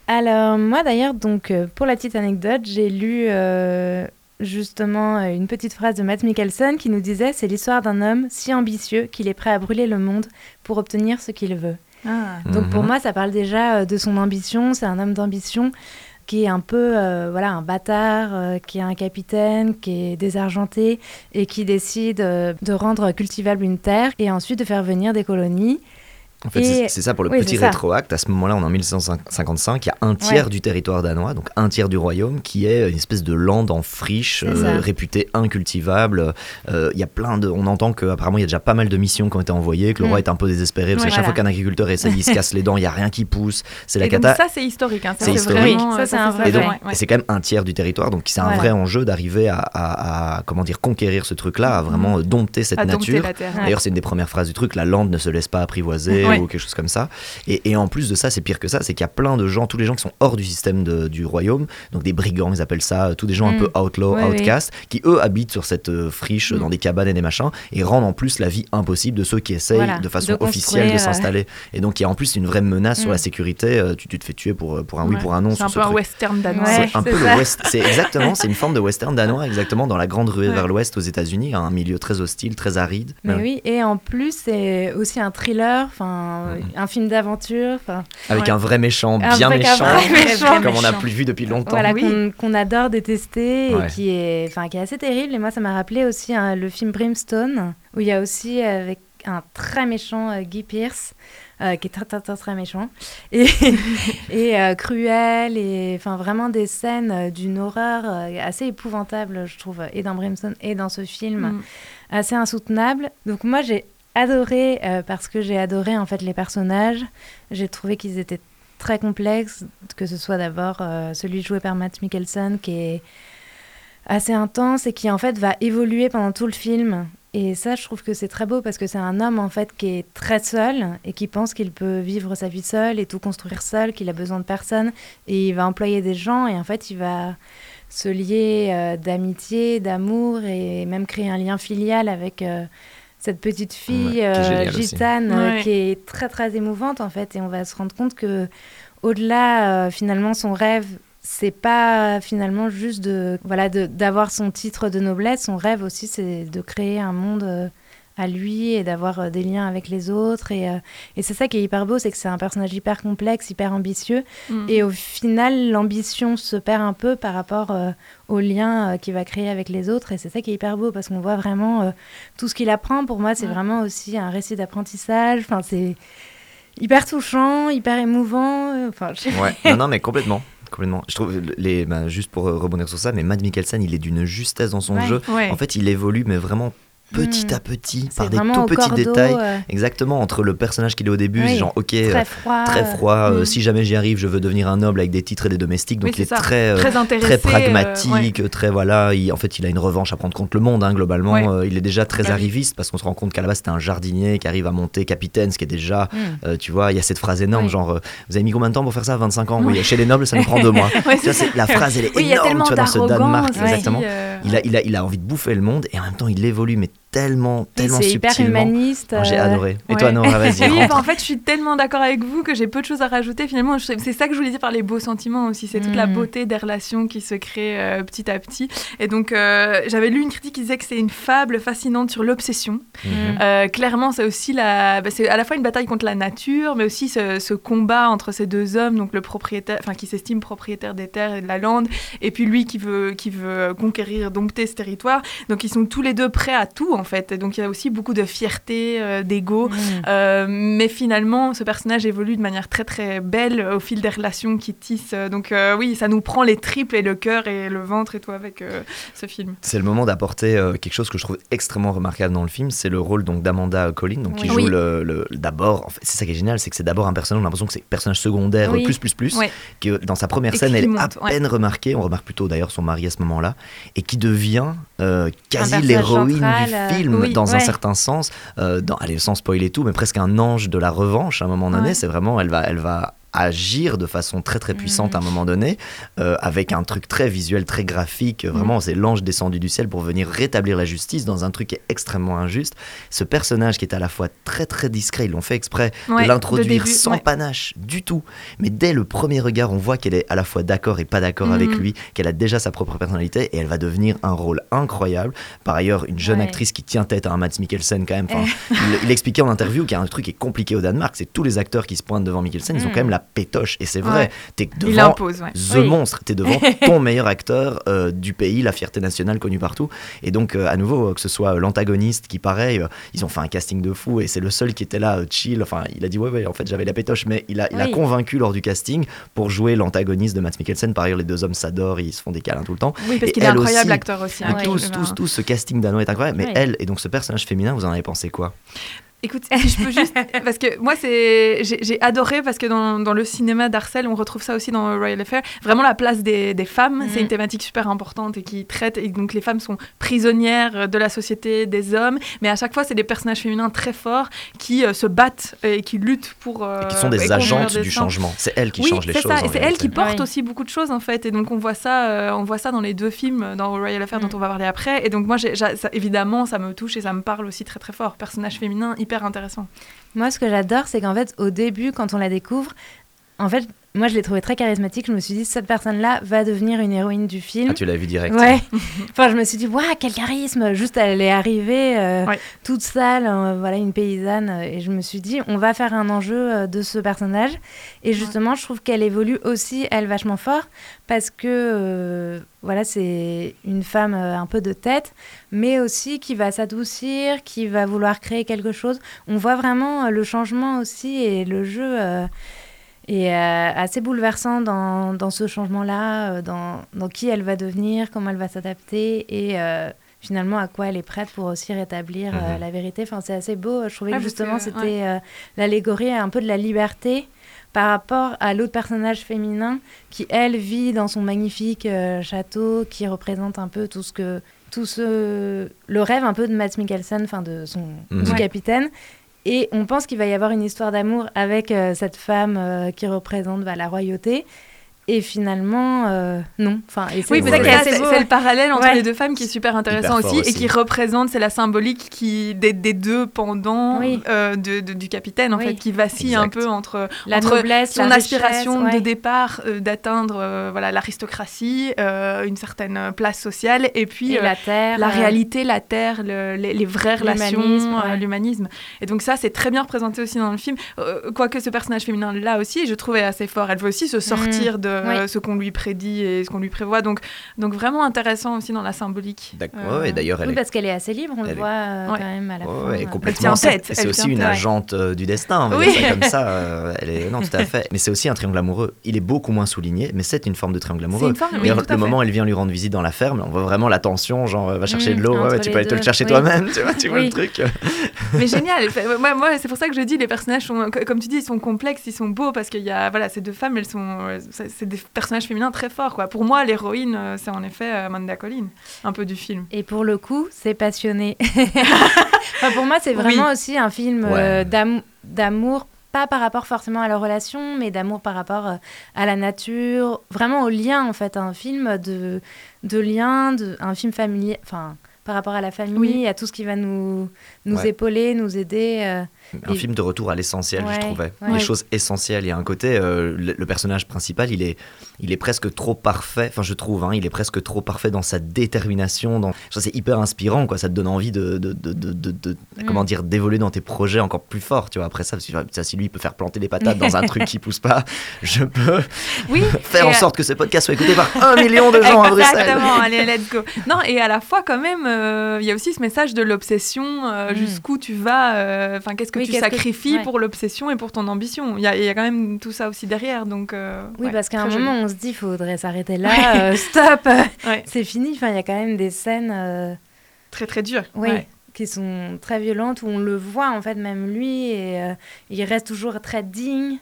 [SPEAKER 2] Alors moi d'ailleurs, donc euh, pour la petite anecdote, j'ai lu euh, justement euh, une petite phrase de Matt Mikkelsen qui nous disait c'est l'histoire d'un homme si ambitieux qu'il est prêt à brûler le monde pour obtenir ce qu'il veut.
[SPEAKER 3] Ah.
[SPEAKER 2] Donc pour
[SPEAKER 1] Mhm.
[SPEAKER 2] moi, ça parle déjà de son ambition. C'est un homme d'ambition qui est un peu euh, voilà un bâtard, euh, qui est un capitaine, qui est désargenté et qui décide euh, de rendre cultivable une terre et ensuite de faire venir des colonies.
[SPEAKER 1] En fait,
[SPEAKER 2] Et-
[SPEAKER 1] c'est- ça pour le
[SPEAKER 2] oui,
[SPEAKER 1] petit rétroacte. À ce moment-là, on est en 1155. Il y a un tiers
[SPEAKER 2] Ouais.
[SPEAKER 1] du territoire danois, donc un tiers du royaume, qui est une espèce de lande en friche, euh, réputée incultivable. Euh, Il y a plein de. On entend qu'apparemment, il y a déjà pas mal de missions qui ont été envoyées, que le
[SPEAKER 2] Mm.
[SPEAKER 1] roi est un peu désespéré, parce
[SPEAKER 2] Ouais,
[SPEAKER 1] que chaque
[SPEAKER 2] voilà.
[SPEAKER 1] fois qu'un agriculteur essaye, il se casse les dents, il n'y a rien qui pousse. C'est la
[SPEAKER 3] Et donc
[SPEAKER 1] cata.
[SPEAKER 3] ça, c'est historique. hein,
[SPEAKER 1] C'est historique.
[SPEAKER 3] vraiment,
[SPEAKER 2] Oui, ça,
[SPEAKER 3] euh,
[SPEAKER 2] c'est un vrai
[SPEAKER 1] Et donc,
[SPEAKER 2] Ouais,
[SPEAKER 1] c'est quand même un tiers du territoire, donc c'est un
[SPEAKER 2] Voilà.
[SPEAKER 1] vrai enjeu d'arriver à, à- à, comment dire conquérir ce truc-là, à vraiment euh, dompter cette
[SPEAKER 3] à
[SPEAKER 1] nature. D'ailleurs, c'est une des premières phrases du truc, la lande ne se laisse pas apprivoiser
[SPEAKER 3] Ouais.
[SPEAKER 1] ou quelque chose comme ça. Et, et en plus de ça, c'est pire que ça, c'est qu'il y a plein de gens, tous les gens qui sont hors du système de- du royaume, donc des brigands, ils appellent ça, euh, tous des gens un
[SPEAKER 2] Mm.
[SPEAKER 1] peu outlaw,
[SPEAKER 2] Ouais,
[SPEAKER 1] outcast, qui eux habitent sur cette euh, friche
[SPEAKER 3] Mm.
[SPEAKER 1] dans des cabanes et des machins, et rendent en plus la vie impossible de ceux qui essayent
[SPEAKER 2] Voilà,
[SPEAKER 1] de façon
[SPEAKER 2] de
[SPEAKER 1] officielle de
[SPEAKER 2] euh.
[SPEAKER 1] s'installer. Et donc il y a en plus une vraie menace sur
[SPEAKER 2] Mm.
[SPEAKER 1] la sécurité, euh, tu, tu te fais tuer pour, pour un oui, pour un non.
[SPEAKER 3] C'est un
[SPEAKER 1] ce
[SPEAKER 3] peu un western danois.
[SPEAKER 1] C'est un peu le west. C'est exactement, c'est une forme de western danois, exactement dans la grande ruée vers l'ouest aux États-Unis, un milieu très hostile, très aride.
[SPEAKER 2] Mais oui, et en plus c'est aussi un thriller, enfin Un film d'aventure,
[SPEAKER 1] Avec
[SPEAKER 3] Ouais.
[SPEAKER 1] un vrai méchant,
[SPEAKER 2] Un
[SPEAKER 1] bien
[SPEAKER 2] vrai-
[SPEAKER 1] méchant,
[SPEAKER 2] vrai méchant.
[SPEAKER 1] comme on n'a plus vu depuis longtemps.
[SPEAKER 2] voilà
[SPEAKER 3] Oui.
[SPEAKER 2] qu'on adore détester
[SPEAKER 1] Ouais.
[SPEAKER 2] et qui est enfin qui est assez terrible et moi ça m'a rappelé aussi hein, le film Brimstone où il y a aussi avec un très méchant euh, Guy Pearce euh, qui est très très très, très méchant et, et euh, cruel et enfin vraiment des scènes d'une horreur assez épouvantable je trouve et dans Brimstone et dans ce film
[SPEAKER 3] Mm.
[SPEAKER 2] assez insoutenable. Donc moi j'ai adoré euh, parce que j'ai adoré en fait les personnages. J'ai trouvé qu'ils étaient très complexes, que ce soit d'abord euh, celui joué par Matt Mikkelsen qui est assez intense et qui en fait va évoluer pendant tout le film. Et ça, je trouve que c'est très beau parce que c'est un homme en fait qui est très seul et qui pense qu'il peut vivre sa vie seul et tout construire seul, qu'il a besoin de personne et il va employer des gens et en fait il va se lier euh, d'amitié, d'amour et même créer un lien filial avec cette petite fille
[SPEAKER 1] Ouais, qui est
[SPEAKER 2] euh, gitane euh,
[SPEAKER 3] Ouais.
[SPEAKER 2] qui est très très émouvante en fait. Et on va se rendre compte que au-delà euh, finalement son rêve c'est pas finalement juste de voilà de- d'avoir son titre de noblesse. Son rêve aussi c'est de créer un monde euh, à lui et d'avoir euh, des liens avec les autres et, euh, et c'est ça qui est hyper beau c'est que c'est un personnage hyper complexe hyper ambitieux
[SPEAKER 3] Mm.
[SPEAKER 2] et au final, l'ambition se perd un peu par rapport euh, au lien euh, qu'il va créer avec les autres. Et c'est ça qui est hyper beau parce qu'on voit vraiment euh, tout ce qu'il apprend. Pour moi, c'est
[SPEAKER 3] Ouais.
[SPEAKER 2] vraiment aussi un récit d'apprentissage. Enfin, c'est hyper touchant, hyper émouvant. Enfin, je-
[SPEAKER 1] Ouais, non, non, mais complètement. Complètement. Je trouve, les, bah, juste pour rebondir sur ça, mais Matt Mikkelsen, il est d'une justesse dans son
[SPEAKER 2] Ouais.
[SPEAKER 1] jeu.
[SPEAKER 3] Ouais.
[SPEAKER 1] En fait, il évolue, mais vraiment petit
[SPEAKER 2] Mm.
[SPEAKER 1] à petit, par des tout petits
[SPEAKER 2] cordeau,
[SPEAKER 1] détails.
[SPEAKER 2] euh,
[SPEAKER 1] Exactement, entre le personnage qu'il est au début,
[SPEAKER 2] Oui.
[SPEAKER 1] c'est genre, ok, euh,
[SPEAKER 2] très froid.
[SPEAKER 1] très
[SPEAKER 2] euh,
[SPEAKER 1] froid, euh,
[SPEAKER 3] mm.
[SPEAKER 1] si jamais j'y arrive, je veux devenir un noble avec des titres et des domestiques. Donc
[SPEAKER 3] Oui,
[SPEAKER 1] il est très, euh,
[SPEAKER 3] très intéressé.
[SPEAKER 1] très
[SPEAKER 3] euh, ouais.
[SPEAKER 1] pragmatique, très voilà. Il, en fait, il a une revanche à prendre contre le monde, hein, globalement.
[SPEAKER 3] Ouais.
[SPEAKER 1] Euh, il est déjà très arriviste parce qu'on se rend compte qu'à la base, c'était un jardinier qui arrive à monter capitaine, ce qui est déjà,
[SPEAKER 2] mm.
[SPEAKER 1] euh, tu vois, il y a cette phrase énorme, genre, euh, vous avez mis combien de temps pour faire ça? 25 ans? Oui, chez les nobles, ça nous prend deux mois. Tu vois, la phrase, elle est énorme, tu vois, dans ce Danemark, exactement.
[SPEAKER 3] euh,
[SPEAKER 1] il a envie de bouffer le monde et en même temps il évolue mais tellement, tellement
[SPEAKER 2] c'est hyper humaniste.
[SPEAKER 1] Oh, J'ai
[SPEAKER 2] euh,
[SPEAKER 1] adoré. Et
[SPEAKER 3] ouais.
[SPEAKER 1] toi, Nora, vas-y.
[SPEAKER 3] Oui, bah, en fait, je suis tellement d'accord avec vous que j'ai peu de choses à rajouter. Finalement, je- c'est ça que je voulais dire par les beaux sentiments aussi. C'est toute la
[SPEAKER 2] Mm.
[SPEAKER 3] beauté des relations qui se créent euh, petit à petit. Et donc, euh, j'avais lu une critique qui disait que c'est une fable fascinante sur l'obsession.
[SPEAKER 1] Mhm.
[SPEAKER 3] Euh, clairement, c'est aussi la, bah, c'est à la fois une bataille contre la nature, mais aussi ce, ce combat entre ces deux hommes, donc le propriétaire, enfin qui s'estime propriétaire des terres et de la lande, et puis lui qui veut, qui veut conquérir, dompter ce territoire. Donc ils sont tous les deux prêts à tout en fait. Et donc il y a aussi beaucoup de fierté, euh, d'ego.
[SPEAKER 2] mm.
[SPEAKER 3] Euh, mais finalement, ce personnage évolue de manière très très belle au fil des relations qu'il tisse. Donc euh, oui, ça nous prend les triples et le cœur et le ventre et tout avec euh, ce film.
[SPEAKER 1] C'est le moment d'apporter euh, quelque chose que je trouve extrêmement remarquable dans le film, c'est le rôle donc d'Amanda Collin, donc qui joue
[SPEAKER 3] Oui.
[SPEAKER 1] le, le- d'abord. en fait, c'est ça qui est génial, c'est que c'est d'abord un personnage, on a l'impression que c'est personnage secondaire
[SPEAKER 2] Oui.
[SPEAKER 1] plus plus plus, que dans sa première
[SPEAKER 3] Et
[SPEAKER 1] scène elle est à
[SPEAKER 3] ouais.
[SPEAKER 1] peine remarquée, on remarque plutôt d'ailleurs son mari à ce moment-là, et qui devient euh, quasi l'héroïne du
[SPEAKER 2] euh,
[SPEAKER 1] film
[SPEAKER 2] oui,
[SPEAKER 1] dans un certain sens, euh, dans, allez sans spoiler tout, mais presque un ange de la revanche à un moment donné.
[SPEAKER 3] Ouais.
[SPEAKER 1] C'est vraiment, elle va, elle va agir de façon très très puissante à un moment donné, euh, avec un truc très visuel, très graphique. Vraiment, c'est l'ange descendu du ciel pour venir rétablir la justice dans un truc qui est extrêmement injuste. Ce personnage qui est à la fois très très discret, ils l'ont fait exprès
[SPEAKER 3] Ouais,
[SPEAKER 1] de l'introduire sans
[SPEAKER 3] ouais.
[SPEAKER 1] panache du tout. Mais dès le premier regard, on voit qu'elle est à la fois d'accord et pas d'accord avec
[SPEAKER 3] Mhm.
[SPEAKER 1] lui, qu'elle a déjà sa propre personnalité et elle va devenir un rôle incroyable. Par ailleurs, une jeune
[SPEAKER 2] Ouais.
[SPEAKER 1] actrice qui tient tête à un Mads Mikkelsen quand même. Il, il expliquait en interview qu'il y a un truc qui est compliqué au Danemark, c'est tous les acteurs qui se pointent devant Mikkelsen, ils ont quand même la pétoche. Et c'est vrai,
[SPEAKER 3] Ouais.
[SPEAKER 1] t'es devant
[SPEAKER 3] impose, ouais.
[SPEAKER 1] The
[SPEAKER 2] Oui.
[SPEAKER 1] Monstre, t'es devant ton meilleur acteur euh, du pays, la fierté nationale connue partout. Et donc, euh, à nouveau, euh, que ce soit l'antagoniste qui, pareil, euh, ils ont fait un casting de fou et c'est le seul qui était là, chill. Enfin, il a dit, ouais, ouais, en fait, j'avais la pétoche, mais il a, il a
[SPEAKER 2] Oui.
[SPEAKER 1] convaincu lors du casting pour jouer l'antagoniste de Matt Mikkelsen. Par ailleurs, les deux hommes s'adorent, ils se font des câlins tout le temps.
[SPEAKER 3] Oui, parce qu'il est incroyable, l'acteur aussi. Hein,
[SPEAKER 1] tous, tous, tous, ce casting danois est incroyable. Mais elle, et donc ce personnage féminin, vous en avez pensé quoi?
[SPEAKER 3] Écoute, je peux juste. Parce que moi, c'est j'ai adoré, parce que dans, dans le cinéma d'Arcel, on retrouve ça aussi dans Royal Affair. Vraiment, la place des, des femmes, c'est une thématique super importante et qui traite. Et donc, les femmes sont prisonnières de la société, des hommes. Mais à chaque fois, c'est des personnages féminins très forts qui euh, se battent et qui luttent pour. euh,
[SPEAKER 1] Et qui sont des agentes du changement. C'est elle qui
[SPEAKER 3] oui,
[SPEAKER 1] change les
[SPEAKER 3] c'est
[SPEAKER 1] choses.
[SPEAKER 3] c'est elle
[SPEAKER 1] réalité.
[SPEAKER 3] qui porte
[SPEAKER 2] Oui.
[SPEAKER 3] aussi beaucoup de choses en fait. Et donc on voit ça, euh, on voit ça dans les deux films, dans Royal Affair
[SPEAKER 2] Mm.
[SPEAKER 3] dont on va parler après. Et donc moi, ça- évidemment, ça me touche et ça me parle aussi très très fort. Personnage féminin hyper intéressant.
[SPEAKER 2] Moi, ce que j'adore, c'est qu'en fait, au début, quand on la découvre, en fait, moi, je l'ai trouvée très charismatique. Je me suis dit, cette personne-là va devenir une héroïne du film.
[SPEAKER 1] Ah, tu l'as vu direct.
[SPEAKER 2] Ouais. enfin, je me suis dit, waouh, quel charisme. Juste, elle est arrivée euh,
[SPEAKER 3] Ouais.
[SPEAKER 2] toute sale, euh, voilà, une paysanne. Et je me suis dit, on va faire un enjeu euh, de ce personnage. Et justement, je trouve qu'elle évolue aussi, elle, vachement fort. Parce que, euh, voilà, c'est une femme euh, un peu de tête, mais aussi qui va s'adoucir, qui va vouloir créer quelque chose. On voit vraiment euh, le changement aussi et le jeu. Est euh, assez bouleversant dans, dans ce changement-là, euh, dans, dans qui elle va devenir, comment elle va s'adapter et euh, finalement à quoi elle est prête pour aussi rétablir euh,
[SPEAKER 1] Mhm.
[SPEAKER 2] la vérité. Enfin, c'est assez beau. Je trouvais
[SPEAKER 3] Ouais,
[SPEAKER 2] que justement c'était euh, l'allégorie un peu de la liberté par rapport à l'autre personnage féminin qui, elle, vit dans son magnifique euh, château, qui représente un peu tout ce que tout ce le rêve un peu de Mads Mikkelsen, enfin de son
[SPEAKER 1] Mhm.
[SPEAKER 2] du
[SPEAKER 3] Ouais.
[SPEAKER 2] capitaine. Et on pense qu'il va y avoir une histoire d'amour avec euh, cette femme euh, qui représente bah, la royauté. Et finalement, euh, non. Enfin, et c'est
[SPEAKER 3] Oui,
[SPEAKER 2] ça
[SPEAKER 3] mais
[SPEAKER 2] qui
[SPEAKER 3] c'est
[SPEAKER 2] est
[SPEAKER 3] ça,
[SPEAKER 2] assez
[SPEAKER 3] c'est
[SPEAKER 2] beau.
[SPEAKER 3] c'est le parallèle entre
[SPEAKER 2] Ouais.
[SPEAKER 3] les deux femmes qui est super intéressant aussi, et qui représente, c'est la symbolique qui, des, des deux pendants
[SPEAKER 2] Oui.
[SPEAKER 3] euh, de, de- du capitaine, en
[SPEAKER 2] Oui.
[SPEAKER 3] fait, qui vacille
[SPEAKER 1] Exact.
[SPEAKER 3] un peu entre,
[SPEAKER 2] La
[SPEAKER 3] entre
[SPEAKER 2] noblesse,
[SPEAKER 3] son
[SPEAKER 2] la
[SPEAKER 3] aspiration
[SPEAKER 2] richesse,
[SPEAKER 3] de départ euh, d'atteindre euh, voilà, l'aristocratie, euh, une certaine place sociale, et puis
[SPEAKER 2] Et
[SPEAKER 3] euh,
[SPEAKER 2] la terre.
[SPEAKER 3] la
[SPEAKER 2] euh,
[SPEAKER 3] réalité, la terre, le- les, les vraies relations,
[SPEAKER 2] L'humanisme,
[SPEAKER 3] euh. Et donc ça, c'est très bien représenté aussi dans le film. Euh, quoique ce personnage féminin là aussi, je trouvais assez fort. Elle veut aussi se sortir de
[SPEAKER 2] Oui.
[SPEAKER 3] euh, ce qu'on lui prédit et ce qu'on lui prévoit. Donc, donc vraiment intéressant aussi dans la symbolique.
[SPEAKER 1] D'accord.
[SPEAKER 3] Euh,
[SPEAKER 1] Ouais, et d'ailleurs, elle
[SPEAKER 2] Oui,
[SPEAKER 1] est
[SPEAKER 2] parce qu'elle est assez libre, on
[SPEAKER 1] elle
[SPEAKER 2] le
[SPEAKER 1] est-
[SPEAKER 2] voit euh,
[SPEAKER 3] Ouais.
[SPEAKER 2] quand même à la
[SPEAKER 1] Ouais,
[SPEAKER 2] fin.
[SPEAKER 1] ouais, complètement.
[SPEAKER 3] tient tête,
[SPEAKER 1] Et c'est aussi une agente du destin, on va
[SPEAKER 2] Oui.
[SPEAKER 1] dire ça comme ça. euh, elle est... Non, tout à fait. Mais c'est aussi un triangle amoureux. Il est beaucoup moins souligné, mais c'est une forme de triangle amoureux.
[SPEAKER 3] une forme, oui,
[SPEAKER 1] le
[SPEAKER 3] fait.
[SPEAKER 1] moment où elle vient lui rendre visite dans la ferme, on voit vraiment la tension, genre va chercher
[SPEAKER 2] Mm,
[SPEAKER 1] de l'eau, ouais, tu peux aller te le chercher
[SPEAKER 2] oui.
[SPEAKER 1] toi-même, tu vois, tu vois
[SPEAKER 2] Oui.
[SPEAKER 1] le truc.
[SPEAKER 3] Mais génial. Moi, moi c'est pour ça que je dis les personnages sont, co- comme tu dis, ils sont complexes, ils sont beaux parce qu'il y a voilà ces deux femmes, elles sont, c'est des personnages féminins très forts quoi. Pour moi, l'héroïne, euh, c'est en effet euh, Amanda Collin, un peu du film.
[SPEAKER 2] Et pour le coup, c'est passionné. Enfin, pour moi, c'est vraiment aussi un film euh,
[SPEAKER 1] Ouais.
[SPEAKER 2] d'am- d'amour, pas par rapport forcément à la relation, mais d'amour par rapport à la nature, vraiment au lien en fait, un film de, de lien, de, un film familier, enfin par rapport à la famille,
[SPEAKER 3] Oui.
[SPEAKER 2] à tout ce qui va nous, nous
[SPEAKER 1] Ouais.
[SPEAKER 2] épauler, nous aider.
[SPEAKER 1] Un
[SPEAKER 2] Et-
[SPEAKER 1] film de retour à l'essentiel,
[SPEAKER 2] Ouais,
[SPEAKER 1] je trouvais.
[SPEAKER 2] ouais.
[SPEAKER 1] Les choses essentielles. Il y a un côté, euh, le, le personnage principal, il est, il est presque trop parfait. Enfin, je trouve, hein, il est presque trop parfait dans sa détermination. Dans... Ça, c'est hyper inspirant, quoi. Ça te donne envie de, de, de, de-
[SPEAKER 2] Mm.
[SPEAKER 1] comment dire, d'évoluer dans tes projets encore plus fort. Tu vois, après ça, si, ça, si lui il peut faire planter des patates dans un truc qui pousse pas, je peux
[SPEAKER 3] Oui,
[SPEAKER 1] faire en
[SPEAKER 3] euh,
[SPEAKER 1] sorte que ce podcast soit écouté par un million de gens à Bruxelles.
[SPEAKER 3] Exactement, allez, let's go. Non, et à la fois, quand même, euh, il y a aussi ce message de l'obsession, euh,
[SPEAKER 2] Mm.
[SPEAKER 3] jusqu'où tu vas, enfin, qu'est-ce que
[SPEAKER 2] Oui,
[SPEAKER 3] tu
[SPEAKER 2] que-
[SPEAKER 3] sacrifies
[SPEAKER 2] ouais.
[SPEAKER 3] pour l'obsession et pour ton ambition. Il y, a, il y a quand même tout ça aussi derrière, donc. euh,
[SPEAKER 2] Oui,
[SPEAKER 3] ouais,
[SPEAKER 2] parce qu'à un
[SPEAKER 3] joli.
[SPEAKER 2] moment, on se dit, il faudrait s'arrêter là, euh, stop,
[SPEAKER 3] Ouais,
[SPEAKER 2] c'est fini. Enfin, il y a quand même des scènes euh,
[SPEAKER 3] très très dur.
[SPEAKER 2] oui,
[SPEAKER 3] Ouais.
[SPEAKER 2] qui sont très violentes, où on le voit, en fait, même lui, et euh, il reste toujours très digne.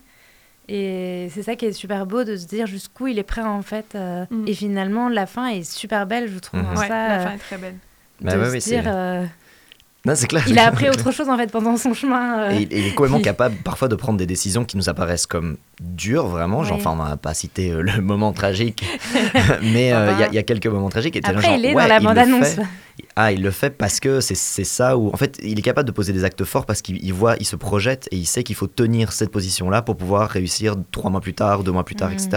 [SPEAKER 2] Et c'est ça qui est super beau de se dire jusqu'où il est prêt, en fait. euh,
[SPEAKER 3] Mm.
[SPEAKER 2] Et finalement, la fin est super belle, je trouve.
[SPEAKER 1] Mhm.
[SPEAKER 3] Ouais,
[SPEAKER 2] ça,
[SPEAKER 3] la fin est très belle.
[SPEAKER 1] Bah
[SPEAKER 2] de
[SPEAKER 1] ouais,
[SPEAKER 2] se
[SPEAKER 1] ouais, c'est-
[SPEAKER 2] dire, euh,
[SPEAKER 1] Non, c'est clair.
[SPEAKER 2] il a appris autre chose, en fait, pendant son chemin. euh.
[SPEAKER 1] Et il il est complètement capable parfois de prendre des décisions qui nous apparaissent comme dures, vraiment. Genre,
[SPEAKER 2] Ouais.
[SPEAKER 1] enfin, on n'a pas cité euh, le moment tragique, mais euh, il y a- il y, a quelques moments tragiques. Et
[SPEAKER 2] Après,
[SPEAKER 1] genre,
[SPEAKER 2] il est
[SPEAKER 1] ouais,
[SPEAKER 2] dans la bande-annonce.
[SPEAKER 1] Ah, il le fait parce que c'est ça où, en fait, il est capable de poser des actes forts parce qu'il il voit, il se projette et il sait qu'il faut tenir cette position-là pour pouvoir réussir trois mois plus tard, deux mois plus tard, etc.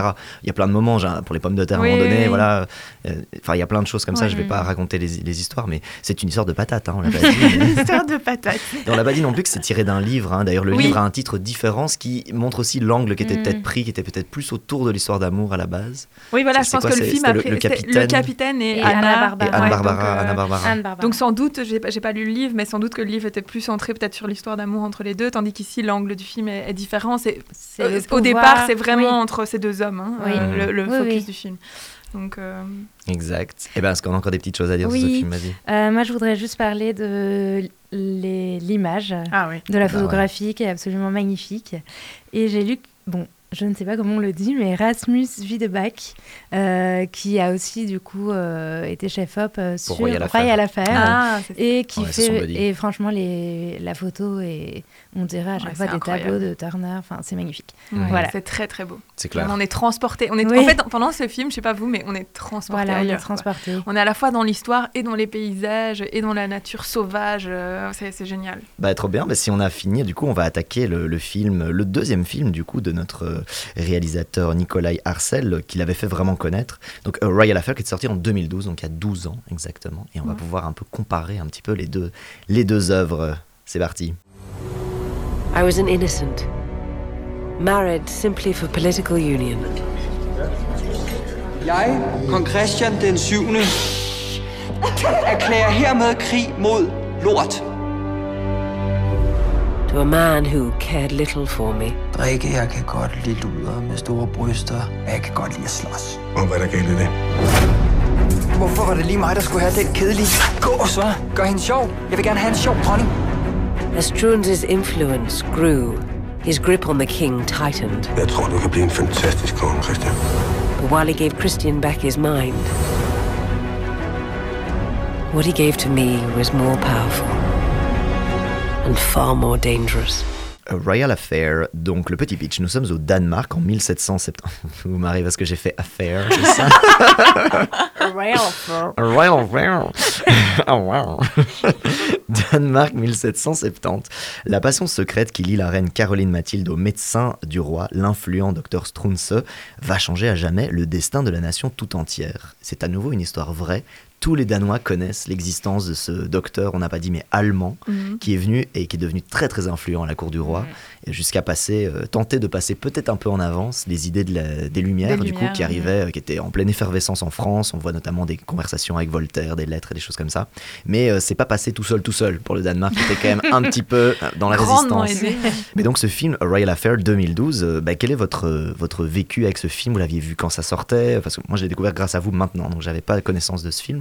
[SPEAKER 1] Il y a plein de moments, genre, pour les pommes de terre à un
[SPEAKER 3] Oui,
[SPEAKER 1] moment donné,
[SPEAKER 3] oui.
[SPEAKER 1] voilà. Euh, Enfin, il y a plein de choses comme ça. Je vais pas raconter les, les histoires, mais c'est une histoire de patate. Hein, on l'a pas dit, mais-
[SPEAKER 3] Histoire de patate.
[SPEAKER 1] et on l'a pas dit non plus que c'est tiré d'un livre. hein. D'ailleurs, le
[SPEAKER 3] Oui.
[SPEAKER 1] livre a un titre différent, ce qui montre aussi l'angle qui était
[SPEAKER 2] Mm.
[SPEAKER 1] peut-être pris, qui était peut-être plus autour de l'histoire d'amour à la base.
[SPEAKER 3] Oui, voilà, je pense
[SPEAKER 1] quoi,
[SPEAKER 3] que le film a pris
[SPEAKER 1] le capitaine.
[SPEAKER 3] le capitaine et,
[SPEAKER 2] Et
[SPEAKER 3] Anna.
[SPEAKER 2] Anna
[SPEAKER 1] Et
[SPEAKER 2] Barbara.
[SPEAKER 3] Ouais,
[SPEAKER 1] Barbara,
[SPEAKER 3] donc, euh,
[SPEAKER 1] Anna Barbara.
[SPEAKER 2] Anne Barbara.
[SPEAKER 3] Donc sans doute, j'ai pas, pas lu le livre, mais sans doute que le livre était plus centré peut-être sur l'histoire d'amour entre les deux, tandis qu'ici l'angle du film est, est différent. C'est, euh, au départ, c'est vraiment
[SPEAKER 2] oui.
[SPEAKER 3] entre ces deux hommes, hein,
[SPEAKER 2] Oui.
[SPEAKER 3] euh, le, le
[SPEAKER 2] Oui,
[SPEAKER 3] focus
[SPEAKER 2] oui.
[SPEAKER 3] du film. Donc, euh,
[SPEAKER 1] Exact. Et ben, est-ce qu'on a encore des petites choses à dire
[SPEAKER 2] Oui.
[SPEAKER 1] sur ce film? Vas-y.
[SPEAKER 2] Euh, moi, je voudrais juste parler de l'image,
[SPEAKER 3] ah oui.
[SPEAKER 2] de la
[SPEAKER 1] Bah ouais.
[SPEAKER 2] photographie qui est absolument magnifique. Et j'ai lu, bon, je ne sais pas comment on le dit, mais Rasmus Wiedebach, euh, qui a aussi du coup euh, été chef-op euh, sur
[SPEAKER 1] Royal Affair.
[SPEAKER 2] Affair.
[SPEAKER 3] Ah, c'est
[SPEAKER 2] Et qui
[SPEAKER 1] Ouais,
[SPEAKER 2] fait et franchement les la photo et on dirait à chaque
[SPEAKER 3] Ouais,
[SPEAKER 2] fois des
[SPEAKER 3] incroyable.
[SPEAKER 2] tableaux de Turner enfin c'est magnifique
[SPEAKER 3] Ouais,
[SPEAKER 2] Voilà.
[SPEAKER 3] c'est très très beau.
[SPEAKER 1] C'est clair.
[SPEAKER 3] On en est transporté. On est,
[SPEAKER 2] Oui.
[SPEAKER 3] En fait, pendant ce film, je sais pas vous, mais on est transporté
[SPEAKER 2] voilà on est
[SPEAKER 3] quoi.
[SPEAKER 2] transporté
[SPEAKER 3] On est à la fois dans l'histoire et dans les paysages et dans la nature sauvage. euh, c'est, génial.
[SPEAKER 1] Bah, trop bien. Bah, si on a fini, du coup, on va attaquer le, le film, le deuxième film, du coup, de notre euh, réalisateur Nikolai Arcel, qu'il avait fait vraiment connaître. Donc, Royal Affair, qui est sorti en 2012, donc il y a 12 ans exactement. Et on va pouvoir un peu comparer un petit peu les deux, les deux œuvres. C'est parti.
[SPEAKER 10] I was an innocent, married simply for political union.
[SPEAKER 11] Jeg, kong Christian den 7. erklærer hermed krig mod lort.
[SPEAKER 10] To a man who cared little for me.
[SPEAKER 11] Drikke, jeg kan godt lide luder med store bryster, jeg kan godt lide at slås.
[SPEAKER 8] Og hvad der galt i det?
[SPEAKER 11] Hvorfor var det lige mig, der skulle have den kedelige gås, hva'? Gør hende sjov. Jeg vil gerne have en sjov dronning.
[SPEAKER 10] As Struense's influence grew, his grip on the king tightened.
[SPEAKER 8] Jeg tror, du kan blive en fantastisk konge, Christian.
[SPEAKER 10] But while he gave Christian back his mind, what he gave to me was more powerful and far more dangerous.
[SPEAKER 1] A Royal Affair, donc le petit pitch. Nous sommes au Danemark en 1770. Vous m'arrivez parce que j'ai fait affaire, c'est ça? A Royal Affair. Oh, wow. Danemark 1770. La passion secrète qui lie la reine Caroline Mathilde au médecin du roi, l'influent docteur Struensee, va changer à jamais le destin de la nation tout entière. C'est à nouveau une histoire vraie. Tous les Danois connaissent l'existence de ce docteur, on n'a pas dit mais allemand,
[SPEAKER 3] Mhm.
[SPEAKER 1] qui est venu et qui est devenu très très influent à la cour du roi, jusqu'à passer, euh, tenter de passer peut-être un peu en avance les idées de la- des Lumières,
[SPEAKER 3] Des
[SPEAKER 1] du coup, qui arrivaient, euh, qui étaient en pleine effervescence en France. On voit notamment des conversations avec Voltaire, des lettres et des choses comme ça. Mais euh, c'est pas passé tout seul, tout seul pour le Danemark, qui était quand même un petit peu euh, dans la résistance.
[SPEAKER 3] aidé.
[SPEAKER 1] Mais donc ce film, A Royal Affair 2012, euh, bah, quel est votre, votre vécu avec ce film? Vous l'aviez vu quand ça sortait? Parce que moi je l'ai découvert grâce à vous maintenant, donc j'avais pas connaissance de ce film.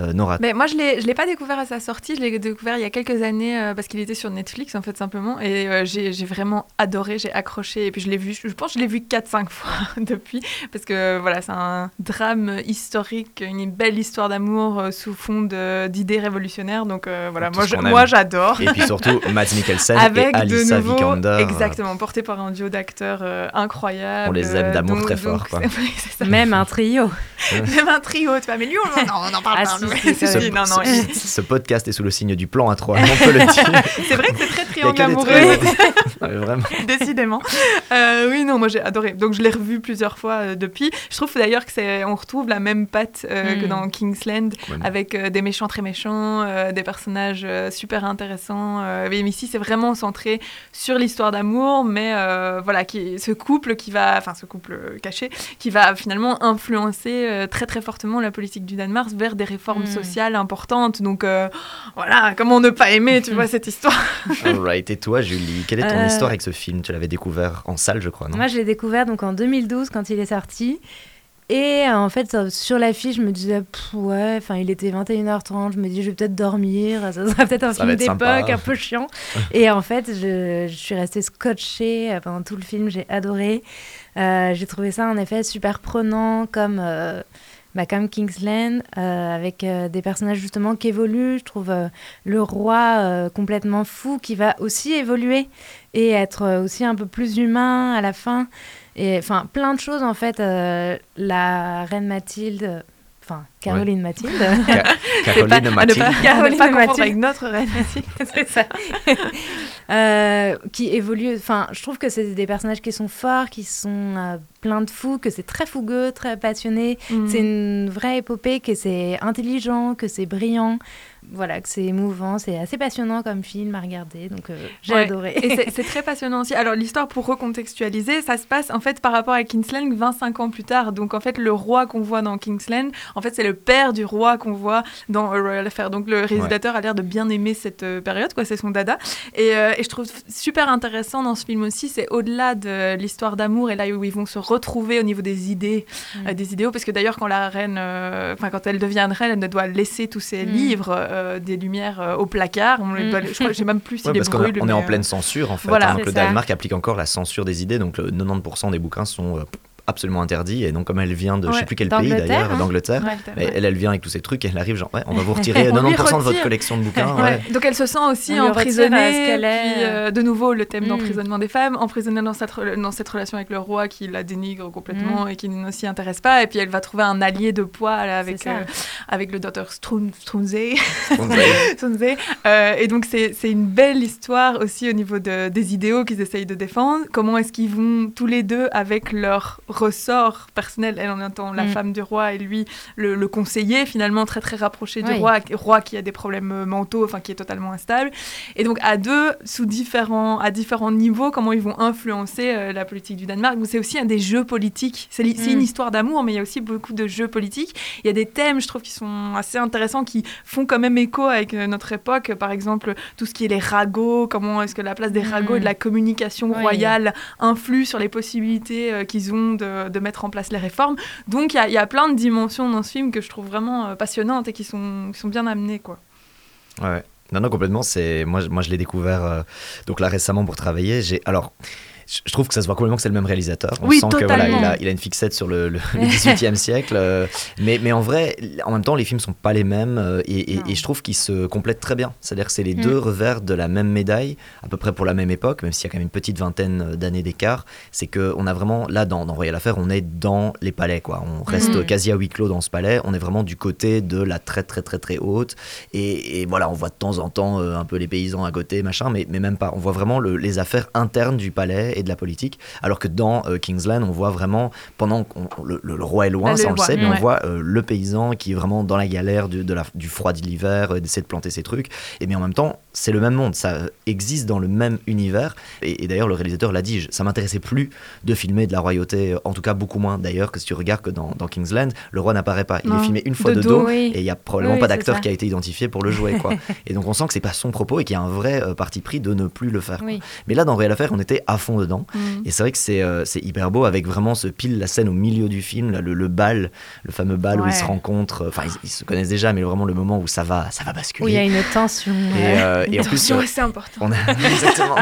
[SPEAKER 1] Euh, Nora,
[SPEAKER 3] Mais moi, je l'ai, je l'ai pas découvert à sa sortie. Je l'ai découvert il y a quelques années euh, parce qu'il était sur Netflix, en fait, simplement. Et euh, j'ai, j'ai vraiment adoré, j'ai accroché. Et puis, je l'ai vu, je pense que je l'ai vu 4-5 fois depuis. Parce que voilà, c'est un drame historique, une belle histoire d'amour euh, sous fond de- d'idées révolutionnaires. Donc, euh, voilà,
[SPEAKER 1] Tout
[SPEAKER 3] moi, j'adore.
[SPEAKER 1] et puis surtout Mads Mikkelsen
[SPEAKER 3] Avec
[SPEAKER 1] et Alissa
[SPEAKER 3] de nouveau,
[SPEAKER 1] Vikander.
[SPEAKER 3] exactement, porté par un duo d'acteurs euh, incroyables.
[SPEAKER 1] On les aime d'amour
[SPEAKER 3] donc-
[SPEAKER 1] très fort,
[SPEAKER 3] donc
[SPEAKER 1] quoi.
[SPEAKER 3] c'est- oui, c'est ça.
[SPEAKER 2] même un trio
[SPEAKER 3] Même un trio, tu vois. Mais lui, on, non, on en parle
[SPEAKER 2] Ah,
[SPEAKER 3] pas. Non,
[SPEAKER 1] ce, podcast est sous le signe du plan à 3, on peut le dire.
[SPEAKER 3] C'est vrai que c'est très triangle amoureux.
[SPEAKER 1] Non, vraiment.
[SPEAKER 3] Décidément. Euh, oui, non, moi j'ai adoré. Donc je l'ai revu plusieurs fois euh, depuis. Je trouve d'ailleurs que c'est, on retrouve la même patte euh, que
[SPEAKER 2] Mm.
[SPEAKER 3] dans Kingsland, avec des méchants très méchants, des personnages super intéressants. mais ici, c'est vraiment centré sur l'histoire d'amour, mais voilà, qui, ce couple qui va, enfin ce couple caché, qui va finalement influencer très très fortement la politique du Danemark vers des réformes
[SPEAKER 2] Mm.
[SPEAKER 3] sociales importantes. Donc euh, voilà, comment ne pas aimer, tu vois, cette histoire?
[SPEAKER 1] Alright, et toi, Julie, quelle est ton
[SPEAKER 2] Euh,
[SPEAKER 1] histoire avec ce film? Tu l'avais découvert en salle, je crois, non?
[SPEAKER 2] Moi, je l'ai découvert donc en 2012 quand il est sorti. Et euh, en fait, sur l'affiche, je me disais, ouais, enfin, il était 21h30, je me dis, je vais peut-être dormir, ça sera peut-être un
[SPEAKER 1] Ça
[SPEAKER 2] film d'époque, un peu chiant. et en fait, je, je suis restée scotchée pendant tout le film, j'ai adoré. Euh, j'ai trouvé ça en effet super prenant, comme, euh, bah, comme Kingsland, euh, avec euh, des personnages justement qui évoluent. Je trouve euh, le roi complètement fou qui va aussi évoluer et être aussi un peu plus humain à la fin. Et enfin, plein de choses en fait. la reine Mathilde, enfin Caroline Mathilde.
[SPEAKER 1] Ca-
[SPEAKER 3] C'est
[SPEAKER 1] Caroline
[SPEAKER 3] pas- à ne
[SPEAKER 1] Mathilde.
[SPEAKER 3] pas,
[SPEAKER 2] Caroline
[SPEAKER 3] pas
[SPEAKER 2] Mathilde.
[SPEAKER 3] avec notre reine Mathilde.
[SPEAKER 2] c'est ça. Euh, qui évolue. Enfin, je trouve que c'est des personnages qui sont forts, qui sont euh, pleins de fous, que c'est très fougueux, très passionné.
[SPEAKER 3] Mm.
[SPEAKER 2] C'est une vraie épopée, que c'est intelligent, que c'est brillant. Voilà, que c'est émouvant, c'est assez passionnant comme film à regarder. Donc euh, j'ai
[SPEAKER 3] Ouais.
[SPEAKER 2] adoré.
[SPEAKER 3] Et c'est- très passionnant aussi. Alors l'histoire, pour recontextualiser, ça se passe en fait par rapport à Kingsland 25 ans plus tard. Donc en fait, le roi qu'on voit dans Kingsland, en fait, c'est le père du roi qu'on voit dans A Royal Affair. Donc le réalisateur a l'air de bien aimer cette euh, période, quoi. C'est son dada. Et, euh, et je trouve super intéressant dans ce film aussi, c'est au-delà de l'histoire d'amour et là où ils vont se retrouver au niveau des idées,
[SPEAKER 2] Mm.
[SPEAKER 3] euh, des idéaux, parce que d'ailleurs quand la reine, euh, enfin quand elle devient reine, elle doit laisser tous ses
[SPEAKER 2] Mm.
[SPEAKER 3] livres, euh, des lumières euh, au placard. On les
[SPEAKER 2] Mm.
[SPEAKER 3] je crois, sais même plus si
[SPEAKER 1] Ouais, parce on est en
[SPEAKER 3] euh,
[SPEAKER 1] pleine censure en fait.
[SPEAKER 3] voilà,
[SPEAKER 1] hein, donc le
[SPEAKER 2] ça.
[SPEAKER 1] Danemark applique encore la censure des idées, donc le 90% des bouquins sont euh, absolument interdits. Et donc comme elle vient de je sais
[SPEAKER 3] Ouais,
[SPEAKER 1] plus quel pays
[SPEAKER 2] d'Angleterre,
[SPEAKER 1] d'ailleurs,
[SPEAKER 2] hein.
[SPEAKER 1] d'Angleterre,
[SPEAKER 3] Ouais,
[SPEAKER 1] mais
[SPEAKER 3] ouais.
[SPEAKER 1] elle, elle vient avec tous ces trucs et elle arrive genre ouais, on va vous retirer
[SPEAKER 3] On lui
[SPEAKER 1] 90% de votre collection de bouquins.
[SPEAKER 3] Ouais.
[SPEAKER 1] ouais.
[SPEAKER 3] Donc elle se sent aussi
[SPEAKER 2] On
[SPEAKER 3] emprisonnée.
[SPEAKER 2] ce qu'elle est.
[SPEAKER 3] puis, euh, de nouveau, le thème
[SPEAKER 2] Mm.
[SPEAKER 3] d'emprisonnement des femmes, emprisonnée dans cette, dans cette relation avec le roi qui la dénigre
[SPEAKER 2] Mm.
[SPEAKER 3] complètement et qui ne s'y intéresse pas. Et puis elle va trouver un allié de poids là, avec, euh, avec le docteur Strun- Strunze.
[SPEAKER 1] Ouais.
[SPEAKER 3] Euh, et donc c'est c'est une belle histoire aussi au niveau de- des idéaux qu'ils essayent de défendre. Comment est-ce qu'ils vont tous les deux avec leur ressort personnel, elle en étant la
[SPEAKER 2] Mm.
[SPEAKER 3] femme du roi et lui le, le conseiller finalement très très rapproché du roi, roi qui a des problèmes euh, mentaux, enfin qui est totalement instable. Et donc à deux, sous différents, à différents niveaux, comment ils vont influencer euh, la politique du Danemark. C'est aussi un des jeux politiques. C'est c'est
[SPEAKER 2] Mm.
[SPEAKER 3] une histoire d'amour, mais il y a aussi beaucoup de jeux politiques. Il y a des thèmes, je trouve, qui sont assez intéressants, qui font quand même écho avec euh, notre époque. Par exemple, tout ce qui est les ragots, comment est-ce que la place des ragots et de la communication
[SPEAKER 2] Oui.
[SPEAKER 3] royale influe sur les possibilités euh, qu'ils ont de, mettre en place les réformes. Donc il y a- plein de dimensions dans ce film que je trouve vraiment euh, passionnantes et qui sont, qui sont bien amenées. Quoi.
[SPEAKER 1] Ouais. Non, non, complètement. C'est moi, moi, je l'ai découvert euh, donc là récemment pour travailler. J'ai alors. Je- trouve que ça se voit complètement que c'est le même réalisateur. On
[SPEAKER 3] Oui,
[SPEAKER 1] sent que voilà, il a, il a une fixette sur le, le, le 18e siècle. euh, mais, mais en vrai, en même temps, les films sont pas les mêmes euh, et, et-
[SPEAKER 2] Non.
[SPEAKER 1] et je trouve qu'ils se complètent très bien. C'est-à-dire que c'est les
[SPEAKER 2] Mm.
[SPEAKER 1] deux revers de la même médaille, à peu près pour la même époque, même s'il y a quand même une petite vingtaine euh, d'années d'écart. C'est que on a vraiment là dans, dans Royal Affair, on est dans les palais quoi. On reste
[SPEAKER 2] Mm.
[SPEAKER 1] quasi à huis clos dans ce palais. On est vraiment du côté de la très très très très haute. Et, et voilà, on voit de temps en temps euh, un peu les paysans à côté, machin, mais, mais même pas. On voit vraiment le- les affaires internes du palais et de la politique. Alors que dans euh, Kingsland, on voit vraiment, pendant le, le- le roi est loin,
[SPEAKER 3] Ah,
[SPEAKER 1] ça on le sait, mais
[SPEAKER 3] ouais.
[SPEAKER 1] on voit euh, le paysan qui est vraiment dans la galère du, de la- du froid de l'hiver, euh, d'essayer de planter ses trucs. Et mais en même temps, c'est le même monde, ça euh, existe dans le même univers. Et, et d'ailleurs, le réalisateur l'a dit, je- ça m'intéressait plus de filmer de la royauté, euh, en tout cas beaucoup moins d'ailleurs que si tu regardes que dans, dans Kingsland, le roi n'apparaît pas. Il
[SPEAKER 3] Non,
[SPEAKER 1] est filmé une fois
[SPEAKER 3] de
[SPEAKER 1] de,
[SPEAKER 3] dos.
[SPEAKER 1] dos,
[SPEAKER 2] Oui.
[SPEAKER 1] et il y a probablement
[SPEAKER 2] Oui,
[SPEAKER 1] pas d'acteur qui a été identifié pour le jouer. Quoi. et donc on sent que c'est pas son propos et qu'il y a un vrai parti pris de ne plus le faire.
[SPEAKER 2] Oui.
[SPEAKER 1] Mais là, dans Réel Affaire, on était à fond dedans.
[SPEAKER 3] Mm.
[SPEAKER 1] Et c'est vrai que c'est euh, hyper beau avec vraiment ce pile, la scène au milieu du film, là, le, le bal, le fameux bal où ils se rencontrent. Enfin, ils, ils se connaissent déjà, mais vraiment le moment où ça va, ça va basculer.
[SPEAKER 2] Où il y a une tension.
[SPEAKER 1] Et, euh, et en plus,
[SPEAKER 3] c'est important.
[SPEAKER 1] on a exactement.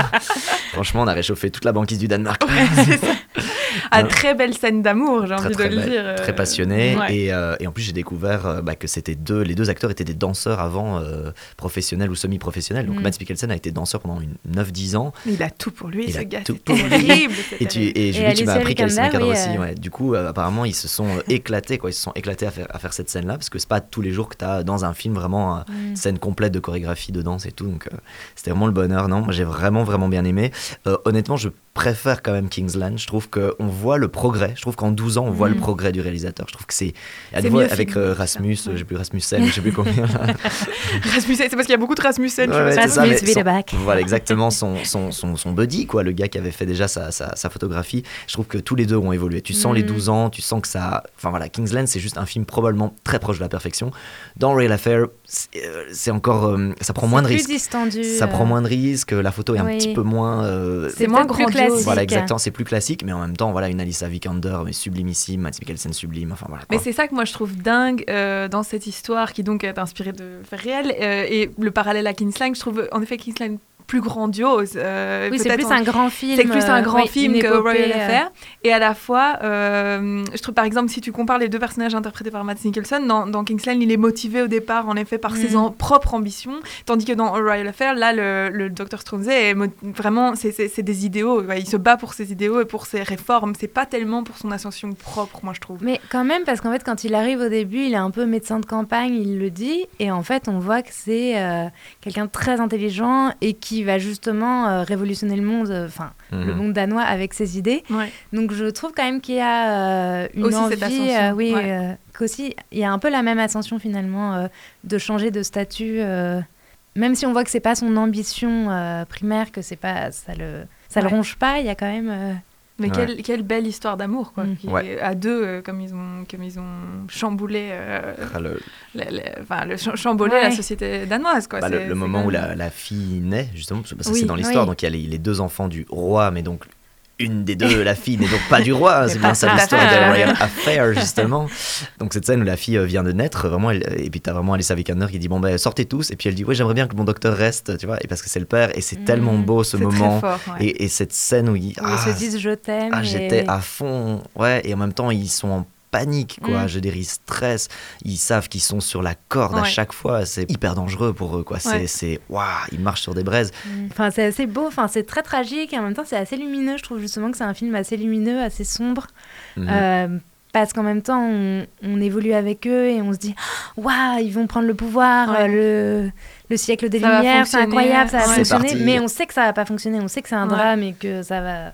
[SPEAKER 1] Franchement, on a réchauffé toute la banquise du Danemark.
[SPEAKER 3] à très belle scène d'amour, j'ai envie
[SPEAKER 1] très
[SPEAKER 3] de le
[SPEAKER 1] belle,
[SPEAKER 3] dire. euh,
[SPEAKER 1] Très passionné.
[SPEAKER 3] ouais.
[SPEAKER 1] Et, euh, et en plus, j'ai découvert euh, bah, que c'était deux, les deux acteurs étaient des danseurs avant euh, professionnels ou semi-professionnels. Donc,
[SPEAKER 3] Mm.
[SPEAKER 1] Mads Mikkelsen a été danseur pendant une- 9-10 ans.
[SPEAKER 3] Mais il a tout pour lui,
[SPEAKER 1] Il
[SPEAKER 3] ce
[SPEAKER 1] a
[SPEAKER 3] gars.
[SPEAKER 1] tout
[SPEAKER 3] c'est
[SPEAKER 1] pour lui.
[SPEAKER 3] terrible.
[SPEAKER 1] Et, tu, et Julie, tu m'as appris
[SPEAKER 2] Vikander,
[SPEAKER 1] Vikander
[SPEAKER 2] oui,
[SPEAKER 1] aussi. ouais. Du coup, euh, apparemment, ils se sont éclatés. Quoi. Ils se sont éclatés à faire, à faire cette scène-là. Parce que c'est pas tous les jours que tu as dans un film vraiment
[SPEAKER 2] Mm.
[SPEAKER 1] scène complète de chorégraphie, de danse et tout. Donc, euh, c'était vraiment le bonheur. Non, moi, j'ai vraiment, vraiment bien aimé. Euh, honnêtement, je préfère quand même Kingsland. Je trouve qu'on voit le progrès. Je trouve qu'en 12 ans, on voit
[SPEAKER 2] Mm.
[SPEAKER 1] le progrès du réalisateur. Je trouve que c'est. avec euh. Rasmus, euh, j'ai plus Rasmussen, je sais plus combien.
[SPEAKER 3] Rasmussen, c'est parce qu'il y a beaucoup de Rasmussen.
[SPEAKER 1] Ouais, ouais,
[SPEAKER 2] Rasmus
[SPEAKER 1] son-
[SPEAKER 2] Willeback.
[SPEAKER 1] Voilà, exactement, son, son, son, son buddy, quoi, le gars qui avait fait déjà sa, sa, sa photographie. Je trouve que tous les deux ont évolué. Tu sens les
[SPEAKER 2] Mhm.
[SPEAKER 1] 12 ans, tu sens que ça. Enfin voilà, Kingsland, c'est juste un film probablement très proche de la perfection. Dans Real Affair, c'est euh, encore. euh, ça prend moins de
[SPEAKER 2] plus
[SPEAKER 1] risques.
[SPEAKER 2] distendu.
[SPEAKER 1] Ça
[SPEAKER 2] euh,
[SPEAKER 1] prend moins de risques, la photo est un petit peu moins. euh,
[SPEAKER 3] C'est moins grandiose.
[SPEAKER 2] classique.
[SPEAKER 1] Voilà, exactement, c'est plus classique, mais en même temps, voilà, une Alicia Vikander, mais sublimissime, Mads Mikkelsen sublime, enfin voilà.
[SPEAKER 3] Mais c'est ça que moi je trouve dingue euh, dans cette histoire qui donc est inspirée de faits réels euh, et le parallèle à Kingsland, je trouve en effet Kingsland plus grandiose. euh,
[SPEAKER 2] Oui, c'est plus un grand film.
[SPEAKER 3] C'est plus un grand
[SPEAKER 2] oui,
[SPEAKER 3] film que Royal
[SPEAKER 2] euh,
[SPEAKER 3] Affair. Et à la fois, euh, je trouve par exemple, si tu compares les deux personnages interprétés par Matt Nicholson, dans, dans Kingsland, il est motivé au départ en effet par ses
[SPEAKER 2] Mm.
[SPEAKER 3] en- propres ambitions, tandis que dans Royal Affair, là, le, le Dr. Stromsey est vraiment, c'est- des idéaux. ouais, il se bat pour ses idéaux et pour ses réformes. C'est pas tellement pour son ascension propre, moi je trouve.
[SPEAKER 2] Mais quand même, parce qu'en fait, quand il arrive au début, il est un peu médecin de campagne, il le dit, et en fait, on voit que c'est euh, quelqu'un de très intelligent et qui va justement euh, révolutionner le monde, euh, enfin,
[SPEAKER 1] Mhm.
[SPEAKER 2] le monde danois avec ses idées.
[SPEAKER 3] Ouais.
[SPEAKER 2] Donc, je trouve quand même qu'il y a euh, une
[SPEAKER 3] Aussi
[SPEAKER 2] envie,
[SPEAKER 3] cette ascension,
[SPEAKER 2] euh, oui,
[SPEAKER 3] ouais.
[SPEAKER 2] euh, qu'aussi, il y a un peu la même ascension finalement euh, de changer de statut. euh, même si on voit que c'est pas son ambition euh, primaire, que c'est pas ça le ça le ronge pas, il y a quand même euh,
[SPEAKER 3] Mais
[SPEAKER 1] Ouais.
[SPEAKER 3] quelle, quelle belle histoire d'amour, quoi.
[SPEAKER 2] Mm.
[SPEAKER 3] qui
[SPEAKER 1] Ouais.
[SPEAKER 3] est à deux, euh, comme, ils ont, comme ils ont chamboulé, euh,
[SPEAKER 1] Ah, le,
[SPEAKER 3] le, le- enfin, le ch- chamboulé
[SPEAKER 2] Ouais.
[SPEAKER 3] la société danoise, quoi.
[SPEAKER 1] Bah, le, moment où la, la fille naît, justement, parce que ça
[SPEAKER 3] Oui,
[SPEAKER 1] c'est dans l'histoire,
[SPEAKER 2] oui.
[SPEAKER 1] donc il y a les, les deux enfants du roi, mais donc une des deux, la fille, n'est donc pas du roi, c'est bien ça l'histoire de
[SPEAKER 3] fait.
[SPEAKER 1] Royal Affair, justement. Donc cette scène où la fille euh, vient de naître, vraiment, elle- et puis t'as vraiment Alicia Vikander qui dit, bon ben sortez tous, et puis elle dit, ouais j'aimerais bien que mon docteur reste, tu vois, et parce que c'est le père, et c'est tellement beau ce moment,
[SPEAKER 3] fort, ouais.
[SPEAKER 1] et, et cette scène où ils,
[SPEAKER 2] ils se disent je t'aime.
[SPEAKER 1] ah,
[SPEAKER 2] et-
[SPEAKER 1] j'étais à fond, ouais, et en même temps ils sont en panique, quoi.
[SPEAKER 2] Mm.
[SPEAKER 1] Je veux dire, ils stressent, ils savent qu'ils sont sur la corde à chaque fois. C'est hyper dangereux pour eux, quoi. C'est,
[SPEAKER 3] Ouais.
[SPEAKER 1] c'est, waouh, ils marchent sur des braises.
[SPEAKER 2] Mm. Enfin, c'est assez beau, enfin, c'est très tragique et en même temps c'est assez lumineux. Je trouve justement que c'est un film assez lumineux, assez sombre.
[SPEAKER 1] Mhm.
[SPEAKER 2] Euh, parce qu'en même temps, on, on évolue avec eux et on se dit Waouh, ils vont prendre le pouvoir,
[SPEAKER 3] Ouais.
[SPEAKER 2] euh, le, le siècle des
[SPEAKER 3] Ça
[SPEAKER 2] Lumières, c'est incroyable, ça va fonctionner.
[SPEAKER 1] parti.
[SPEAKER 2] Mais on sait que ça va pas fonctionner, on sait que c'est un
[SPEAKER 3] Ouais.
[SPEAKER 2] drame et que ça va,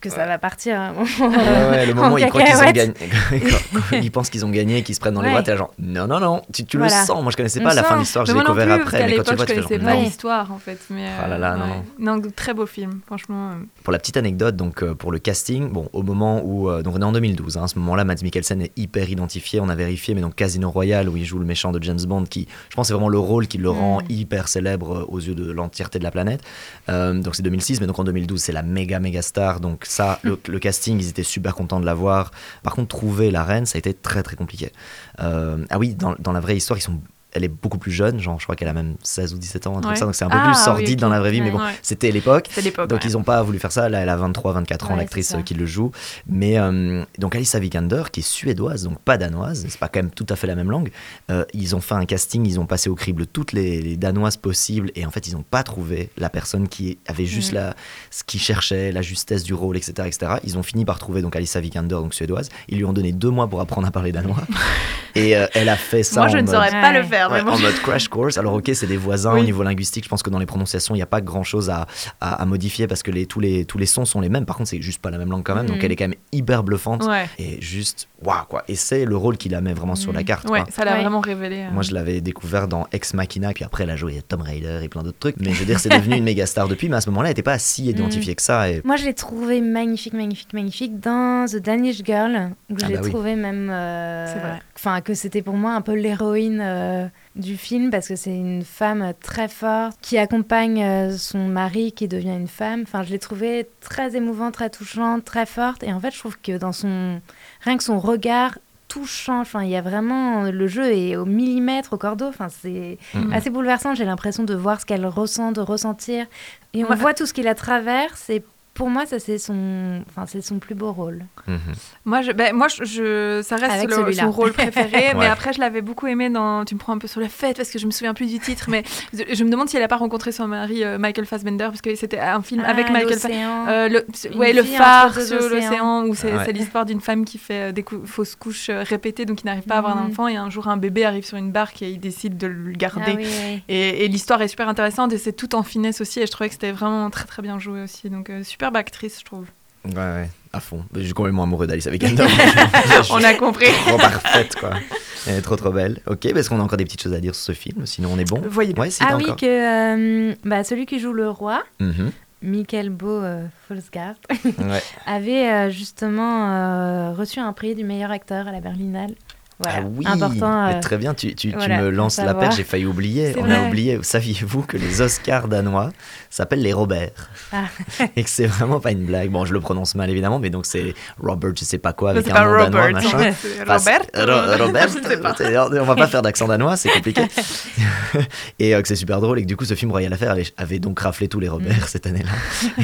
[SPEAKER 2] que ça va partir à un moment.
[SPEAKER 1] Ouais, ouais, le moment
[SPEAKER 2] en
[SPEAKER 1] où ils croient qu'ils ont gagné, ils pensent qu'ils ont gagné, qu'ils se prennent dans les bras, t'es là genre non, non, non, tu, tu
[SPEAKER 2] Voilà.
[SPEAKER 1] le sens. Moi je connaissais
[SPEAKER 2] On
[SPEAKER 1] pas la fin de l'histoire, je
[SPEAKER 3] non
[SPEAKER 1] découvert après, mais quand tu vois,
[SPEAKER 3] je connaissais pas l'histoire, en fait. Mais,
[SPEAKER 1] Ah là là, non,
[SPEAKER 3] très beau film, franchement. euh.
[SPEAKER 1] Pour la petite anecdote, donc euh, pour le casting, bon, au moment où, euh, donc on est en 2012, hein, à ce moment-là, Mads Mikkelsen est hyper identifié, on a vérifié, mais donc Casino Royale où il joue le méchant de James Bond, qui, je pense, c'est vraiment le rôle qui le rend
[SPEAKER 2] Mm.
[SPEAKER 1] hyper célèbre euh, aux yeux de l'entièreté de la planète. Euh, donc c'est 2006, mais donc en 2012, c'est la méga méga star. Donc ça, le, le casting, ils étaient super contents de l'avoir. Par contre, trouver la reine, ça a été très très compliqué. Euh, ah oui, dans, dans la vraie histoire, ils sont elle est beaucoup plus jeune, genre je crois qu'elle a même 16 ou 17 ans, un truc
[SPEAKER 3] Ouais.
[SPEAKER 1] comme ça, donc c'est un peu
[SPEAKER 3] Ah,
[SPEAKER 1] plus
[SPEAKER 3] oui,
[SPEAKER 1] sordide dans la vraie vie, mais bon,
[SPEAKER 3] Ouais.
[SPEAKER 1] c'était l'époque. Donc ils n'ont pas voulu faire ça. Là, elle a 23, 24 ans, l'actrice qui le joue. Mais euh, donc Alissa Vikander, qui est suédoise, donc pas danoise, c'est pas quand même tout à fait la même langue. euh, ils ont fait un casting, ils ont passé au crible toutes les, les danoises possibles, et en fait ils n'ont pas trouvé la personne qui avait juste
[SPEAKER 2] Mm.
[SPEAKER 1] la, ce qu'ils cherchaient, la justesse du rôle, etc., etc. Ils ont fini par trouver donc Alissa Vikander, donc suédoise. Ils lui ont donné deux mois pour apprendre à parler danois, et euh, elle a fait ça.
[SPEAKER 3] Moi, je ne
[SPEAKER 1] mode-
[SPEAKER 3] saurais pas le faire,
[SPEAKER 1] Ouais,
[SPEAKER 3] mais bon.
[SPEAKER 1] en mode crash course. Alors ok, c'est des voisins
[SPEAKER 3] Oui.
[SPEAKER 1] au niveau linguistique. Je pense que dans les prononciations, il n'y a pas grand chose à, à, à modifier parce que les, tous, les, tous les sons sont les mêmes. Par contre, c'est juste pas la même langue quand même. Donc
[SPEAKER 2] Mhm.
[SPEAKER 1] elle est quand même hyper bluffante
[SPEAKER 3] Ouais,
[SPEAKER 1] et juste waouh quoi. Et c'est le rôle qui la met vraiment sur la
[SPEAKER 2] Mhm.
[SPEAKER 1] carte.
[SPEAKER 3] ouais,
[SPEAKER 1] quoi.
[SPEAKER 3] ça l'a
[SPEAKER 2] Ouais.
[SPEAKER 3] vraiment révélé. euh.
[SPEAKER 1] Moi, je l'avais découvert dans Ex Machina, puis après, elle a joué Tom Raider et plein d'autres trucs. Mais je veux dire, c'est devenu une méga star depuis, mais à ce moment-là, elle n'était pas si identifiée que ça. Et...
[SPEAKER 2] Moi, je l'ai trouvé magnifique, magnifique, magnifique dans The Danish Girl, où
[SPEAKER 1] Ah
[SPEAKER 2] j'ai
[SPEAKER 1] bah oui.
[SPEAKER 2] trouvé même. euh,
[SPEAKER 3] C'est vrai.
[SPEAKER 2] Enfin, que c'était pour moi un peu l'héroïne euh, du film, parce que c'est une femme très forte qui accompagne euh, son mari qui devient une femme. Enfin, je l'ai trouvée très émouvante, très touchante, très forte. Et en fait, je trouve que dans son. Rien que son regard touchant, enfin, il y a vraiment. Le jeu est au millimètre, au cordeau. Enfin, c'est
[SPEAKER 1] Mhm.
[SPEAKER 2] assez bouleversant. J'ai l'impression de voir ce qu'elle ressent, de ressentir. Et on
[SPEAKER 3] Ouais.
[SPEAKER 2] voit tout ce qui la traverse. Et pour moi, ça c'est son, enfin c'est son plus beau rôle.
[SPEAKER 1] Mhm.
[SPEAKER 3] Moi, je, ben, moi je, je- ça reste le- son rôle préféré, mais après je l'avais beaucoup aimé dans. Tu me prends un peu sur la fête parce que je me souviens plus du titre, mais je, je me demande si elle a pas rencontré son mari euh, Michael Fassbender parce que c'était un film
[SPEAKER 2] Ah,
[SPEAKER 3] avec Michael Fassbender.
[SPEAKER 2] l'océan.
[SPEAKER 3] Euh, le,
[SPEAKER 2] Une
[SPEAKER 3] ouais, le phare sur l'océan, où c'est
[SPEAKER 1] Ouais.
[SPEAKER 3] l'histoire d'une femme qui fait euh, des cou- fausses couches euh, répétées, donc qui n'arrive pas à avoir
[SPEAKER 2] Mhm.
[SPEAKER 3] d'enfant, et un jour un bébé arrive sur une barque et il décide de le garder.
[SPEAKER 2] Ah oui, oui.
[SPEAKER 3] Et, et l'histoire est super intéressante, et c'est tout en finesse aussi, et je trouvais que c'était vraiment très très bien joué aussi. Donc euh, superbe actrice, je trouve.
[SPEAKER 1] Ouais, ouais, à fond. Je suis complètement amoureux d'Alice Vikander.
[SPEAKER 3] On a compris.
[SPEAKER 1] Trop parfaite, quoi. Elle est trop trop belle. Ok, parce qu'on a encore des petites choses à dire sur ce film, sinon on est bon.
[SPEAKER 3] Voyez-le.
[SPEAKER 1] Ouais,
[SPEAKER 2] Ah oui,
[SPEAKER 1] encore.
[SPEAKER 2] que euh, bah, celui qui joue le roi,
[SPEAKER 1] Mhm.
[SPEAKER 2] Michael Beau euh, Volsgaard,
[SPEAKER 1] Ouais.
[SPEAKER 2] avait euh, justement euh, reçu un prix du meilleur acteur à la Berlinale. Voilà,
[SPEAKER 1] Ah oui,
[SPEAKER 2] important.
[SPEAKER 1] mais
[SPEAKER 2] euh,
[SPEAKER 1] très bien, tu, tu, tu
[SPEAKER 2] voilà,
[SPEAKER 1] me lances la perche, j'ai failli oublier.
[SPEAKER 2] C'est
[SPEAKER 1] On a oublié, saviez-vous que les Oscars danois s'appellent les Robert
[SPEAKER 2] Ah.
[SPEAKER 1] Et que c'est vraiment pas une blague. Bon, je le prononce mal évidemment, mais donc c'est Robert, je sais pas quoi, avec
[SPEAKER 3] c'est
[SPEAKER 1] un nom danois,
[SPEAKER 3] Robert,
[SPEAKER 1] machin.
[SPEAKER 3] c'est
[SPEAKER 1] Enfin,
[SPEAKER 3] Robert,
[SPEAKER 1] c'est- Ro- Robert, c'est- on va pas faire d'accent danois, c'est compliqué. et euh, que c'est super drôle et que du coup ce film Royal Affair avait, avait donc raflé tous les Robert cette année-là.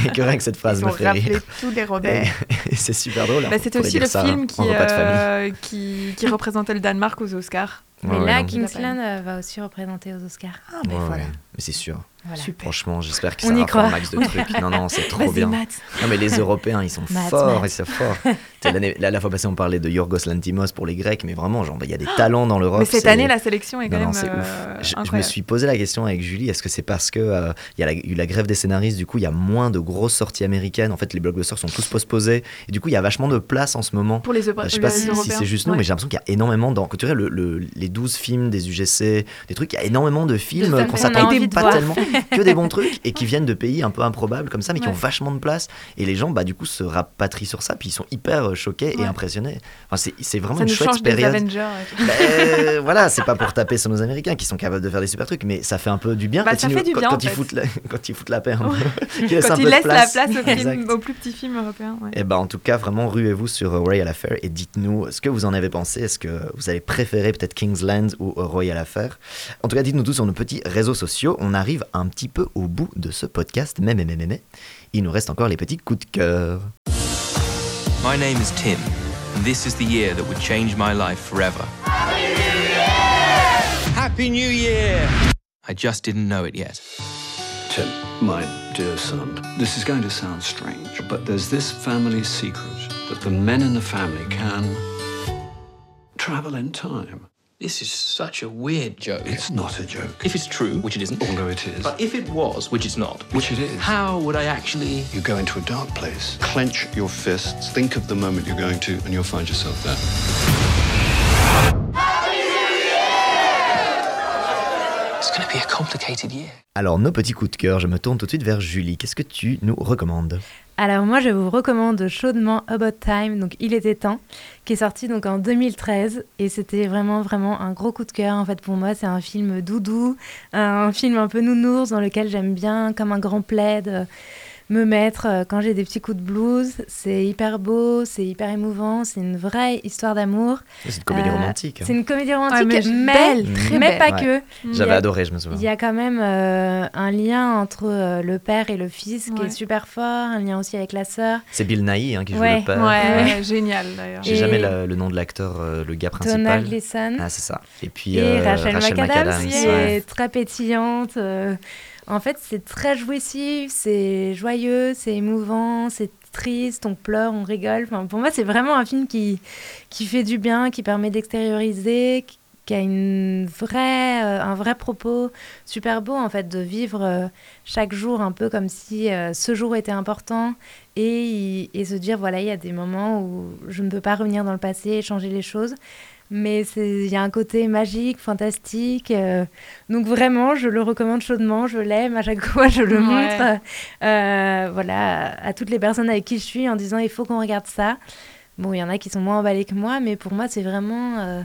[SPEAKER 1] Et que rien que cette phrase
[SPEAKER 3] Ils
[SPEAKER 1] me fait rire.
[SPEAKER 3] tous les Robert.
[SPEAKER 1] Et, et c'est super drôle.
[SPEAKER 3] Bah,
[SPEAKER 1] on
[SPEAKER 3] C'était
[SPEAKER 1] pourrait
[SPEAKER 3] aussi le film qui, euh, qui, qui représentait le Danemark aux Oscars.
[SPEAKER 2] Mais
[SPEAKER 1] Ouais, ouais,
[SPEAKER 2] là. Kingsland va aussi représenter aux Oscars.
[SPEAKER 3] Ah,
[SPEAKER 1] Ouais, ouais, mais c'est sûr.
[SPEAKER 2] Voilà.
[SPEAKER 1] Franchement, j'espère que
[SPEAKER 2] On
[SPEAKER 1] ça
[SPEAKER 2] y
[SPEAKER 1] va faire un max de trucs. Non, non, c'est trop bien. Non, mais les Européens, ils sont forts,
[SPEAKER 2] Matt.
[SPEAKER 1] ils sont forts. L'année- La, la fois passée, on parlait de Yorgos Lantimos pour les Grecs, mais vraiment, genre, il y a des talents dans l'Europe.
[SPEAKER 3] Mais cette année, la sélection est quand
[SPEAKER 1] Non, non,
[SPEAKER 3] même
[SPEAKER 1] c'est
[SPEAKER 3] euh,
[SPEAKER 1] ouf. Je, je me suis posé la question avec Julie, est-ce que c'est parce que euh, il y a la- eu la grève des scénaristes, du coup il y a moins de grosses sorties américaines, en fait les blockbusters sont tous postposés, et du coup il y a vachement de place en ce moment.
[SPEAKER 3] Pour les, Euro-
[SPEAKER 1] Euh, je sais pas si, si
[SPEAKER 3] Européens.
[SPEAKER 1] c'est juste nous,
[SPEAKER 3] Ouais.
[SPEAKER 1] mais j'ai l'impression qu'il y a énormément dans. Quand tu regardes le, le- les 12 films des UGC, des trucs, il y a énormément de films qu'on s'attend pas tellement, que des bons trucs, et qui viennent de pays un peu improbables comme ça, mais qui
[SPEAKER 3] Ouais.
[SPEAKER 1] ont vachement de place. Et les gens, bah, du coup, se rapatrient sur ça, puis ils sont hyper euh, choqués et impressionnés. Enfin, c'est c'est vraiment
[SPEAKER 3] Ça
[SPEAKER 1] une
[SPEAKER 3] nous
[SPEAKER 1] chouette
[SPEAKER 3] change
[SPEAKER 1] période. Ben, voilà, c'est pas pour taper sur nos Américains qui sont capables de faire des super trucs, mais ça fait un peu du bien
[SPEAKER 3] Bah,
[SPEAKER 1] quand,
[SPEAKER 3] ça
[SPEAKER 1] ils,
[SPEAKER 3] fait du
[SPEAKER 1] quand,
[SPEAKER 3] bien,
[SPEAKER 1] quand
[SPEAKER 3] en
[SPEAKER 1] ils
[SPEAKER 3] fait.
[SPEAKER 1] foutent la, quand ils foutent la paix
[SPEAKER 3] Ouais.
[SPEAKER 1] un
[SPEAKER 3] Quand ils laissent la
[SPEAKER 1] place.
[SPEAKER 3] aux,
[SPEAKER 1] Exact.
[SPEAKER 3] films, aux plus petits films européens.
[SPEAKER 1] Et ben en tout cas, vraiment, ruez-vous sur Royal Affair et dites-nous ce que vous en avez pensé. Est-ce que vous avez préféré peut-être Kingsland ou Royal Affair? En tout cas, dites-nous tout sur nos petits réseaux sociaux. On arrive un petit peu au bout de ce podcast, mais, mais, mais, mais, mais. Il nous reste encore les petits coups de cœur.
[SPEAKER 12] My name is Tim, and this is the year that would change my life forever. Happy New Year! I just didn't know it yet.
[SPEAKER 7] Tim, my dear son, this is going to sound strange, but there's this family secret that the men in the family can travel in time.
[SPEAKER 12] This is such a weird joke.
[SPEAKER 7] It's not a joke.
[SPEAKER 12] If it's true, which it isn't,
[SPEAKER 7] Although it is.
[SPEAKER 12] but if it was, which it's not,
[SPEAKER 7] Which it is.
[SPEAKER 12] how would I actually.
[SPEAKER 7] You go into a dark place, clench your fists, think of the moment you're going to, and you'll find yourself there.
[SPEAKER 12] It's gonna be a complicated year.
[SPEAKER 1] Alors, nos petits coups de cœur, je me tourne tout de suite vers Julie. Qu'est-ce que tu nous recommandes?
[SPEAKER 2] Alors moi, je vous recommande chaudement About Time, donc Il était temps, qui est sorti donc en 2013 et c'était vraiment vraiment un gros coup de cœur en fait pour moi. C'est un film doudou, un film un peu nounours dans lequel j'aime bien comme un grand plaid euh, me mettre euh, quand j'ai des petits coups de blues. C'est hyper beau, c'est hyper émouvant, c'est une vraie histoire d'amour.
[SPEAKER 1] C'est une comédie
[SPEAKER 2] Euh,
[SPEAKER 1] romantique. hein.
[SPEAKER 2] C'est une comédie romantique,
[SPEAKER 3] mais
[SPEAKER 2] mais,
[SPEAKER 3] belle, très
[SPEAKER 2] mais
[SPEAKER 3] belle.
[SPEAKER 2] pas
[SPEAKER 1] Ouais.
[SPEAKER 2] que. Il y
[SPEAKER 1] J'avais
[SPEAKER 2] a-
[SPEAKER 1] adoré, je me souviens.
[SPEAKER 2] il y a quand même euh, un lien entre euh, le père et le fils qui
[SPEAKER 3] Ouais.
[SPEAKER 2] est super fort, un lien aussi avec la sœur.
[SPEAKER 1] C'est Bill Nighy hein, qui joue
[SPEAKER 2] Ouais.
[SPEAKER 1] le père.
[SPEAKER 3] Ouais, génial d'ailleurs.
[SPEAKER 1] J'ai jamais la- le nom de l'acteur, euh, le gars principal.
[SPEAKER 2] Donald Gleason.
[SPEAKER 1] Ah, c'est ça. Et puis
[SPEAKER 2] et
[SPEAKER 1] euh,
[SPEAKER 2] Rachel, McAdams, qui
[SPEAKER 1] ouais.
[SPEAKER 2] est très pétillante. En fait, c'est très jouissif, c'est joyeux, c'est émouvant, c'est triste, on pleure, on rigole. Enfin, pour moi, c'est vraiment un film qui, qui fait du bien, qui permet d'extérioriser, qui- a une euh, un vrai propos super beau, en fait, de vivre euh, chaque jour un peu comme si euh, ce jour était important et, et se dire, voilà, il y a des moments où je ne peux pas revenir dans le passé et changer les choses. Mais il y a un côté magique, fantastique. euh, donc vraiment, je le recommande chaudement. Je l'aime à chaque fois, je le
[SPEAKER 3] Ouais.
[SPEAKER 2] montre. euh, voilà, à toutes les personnes avec qui je suis en disant il faut qu'on regarde ça. Bon, il y en a qui sont moins emballés que moi, mais pour moi, c'est vraiment euh,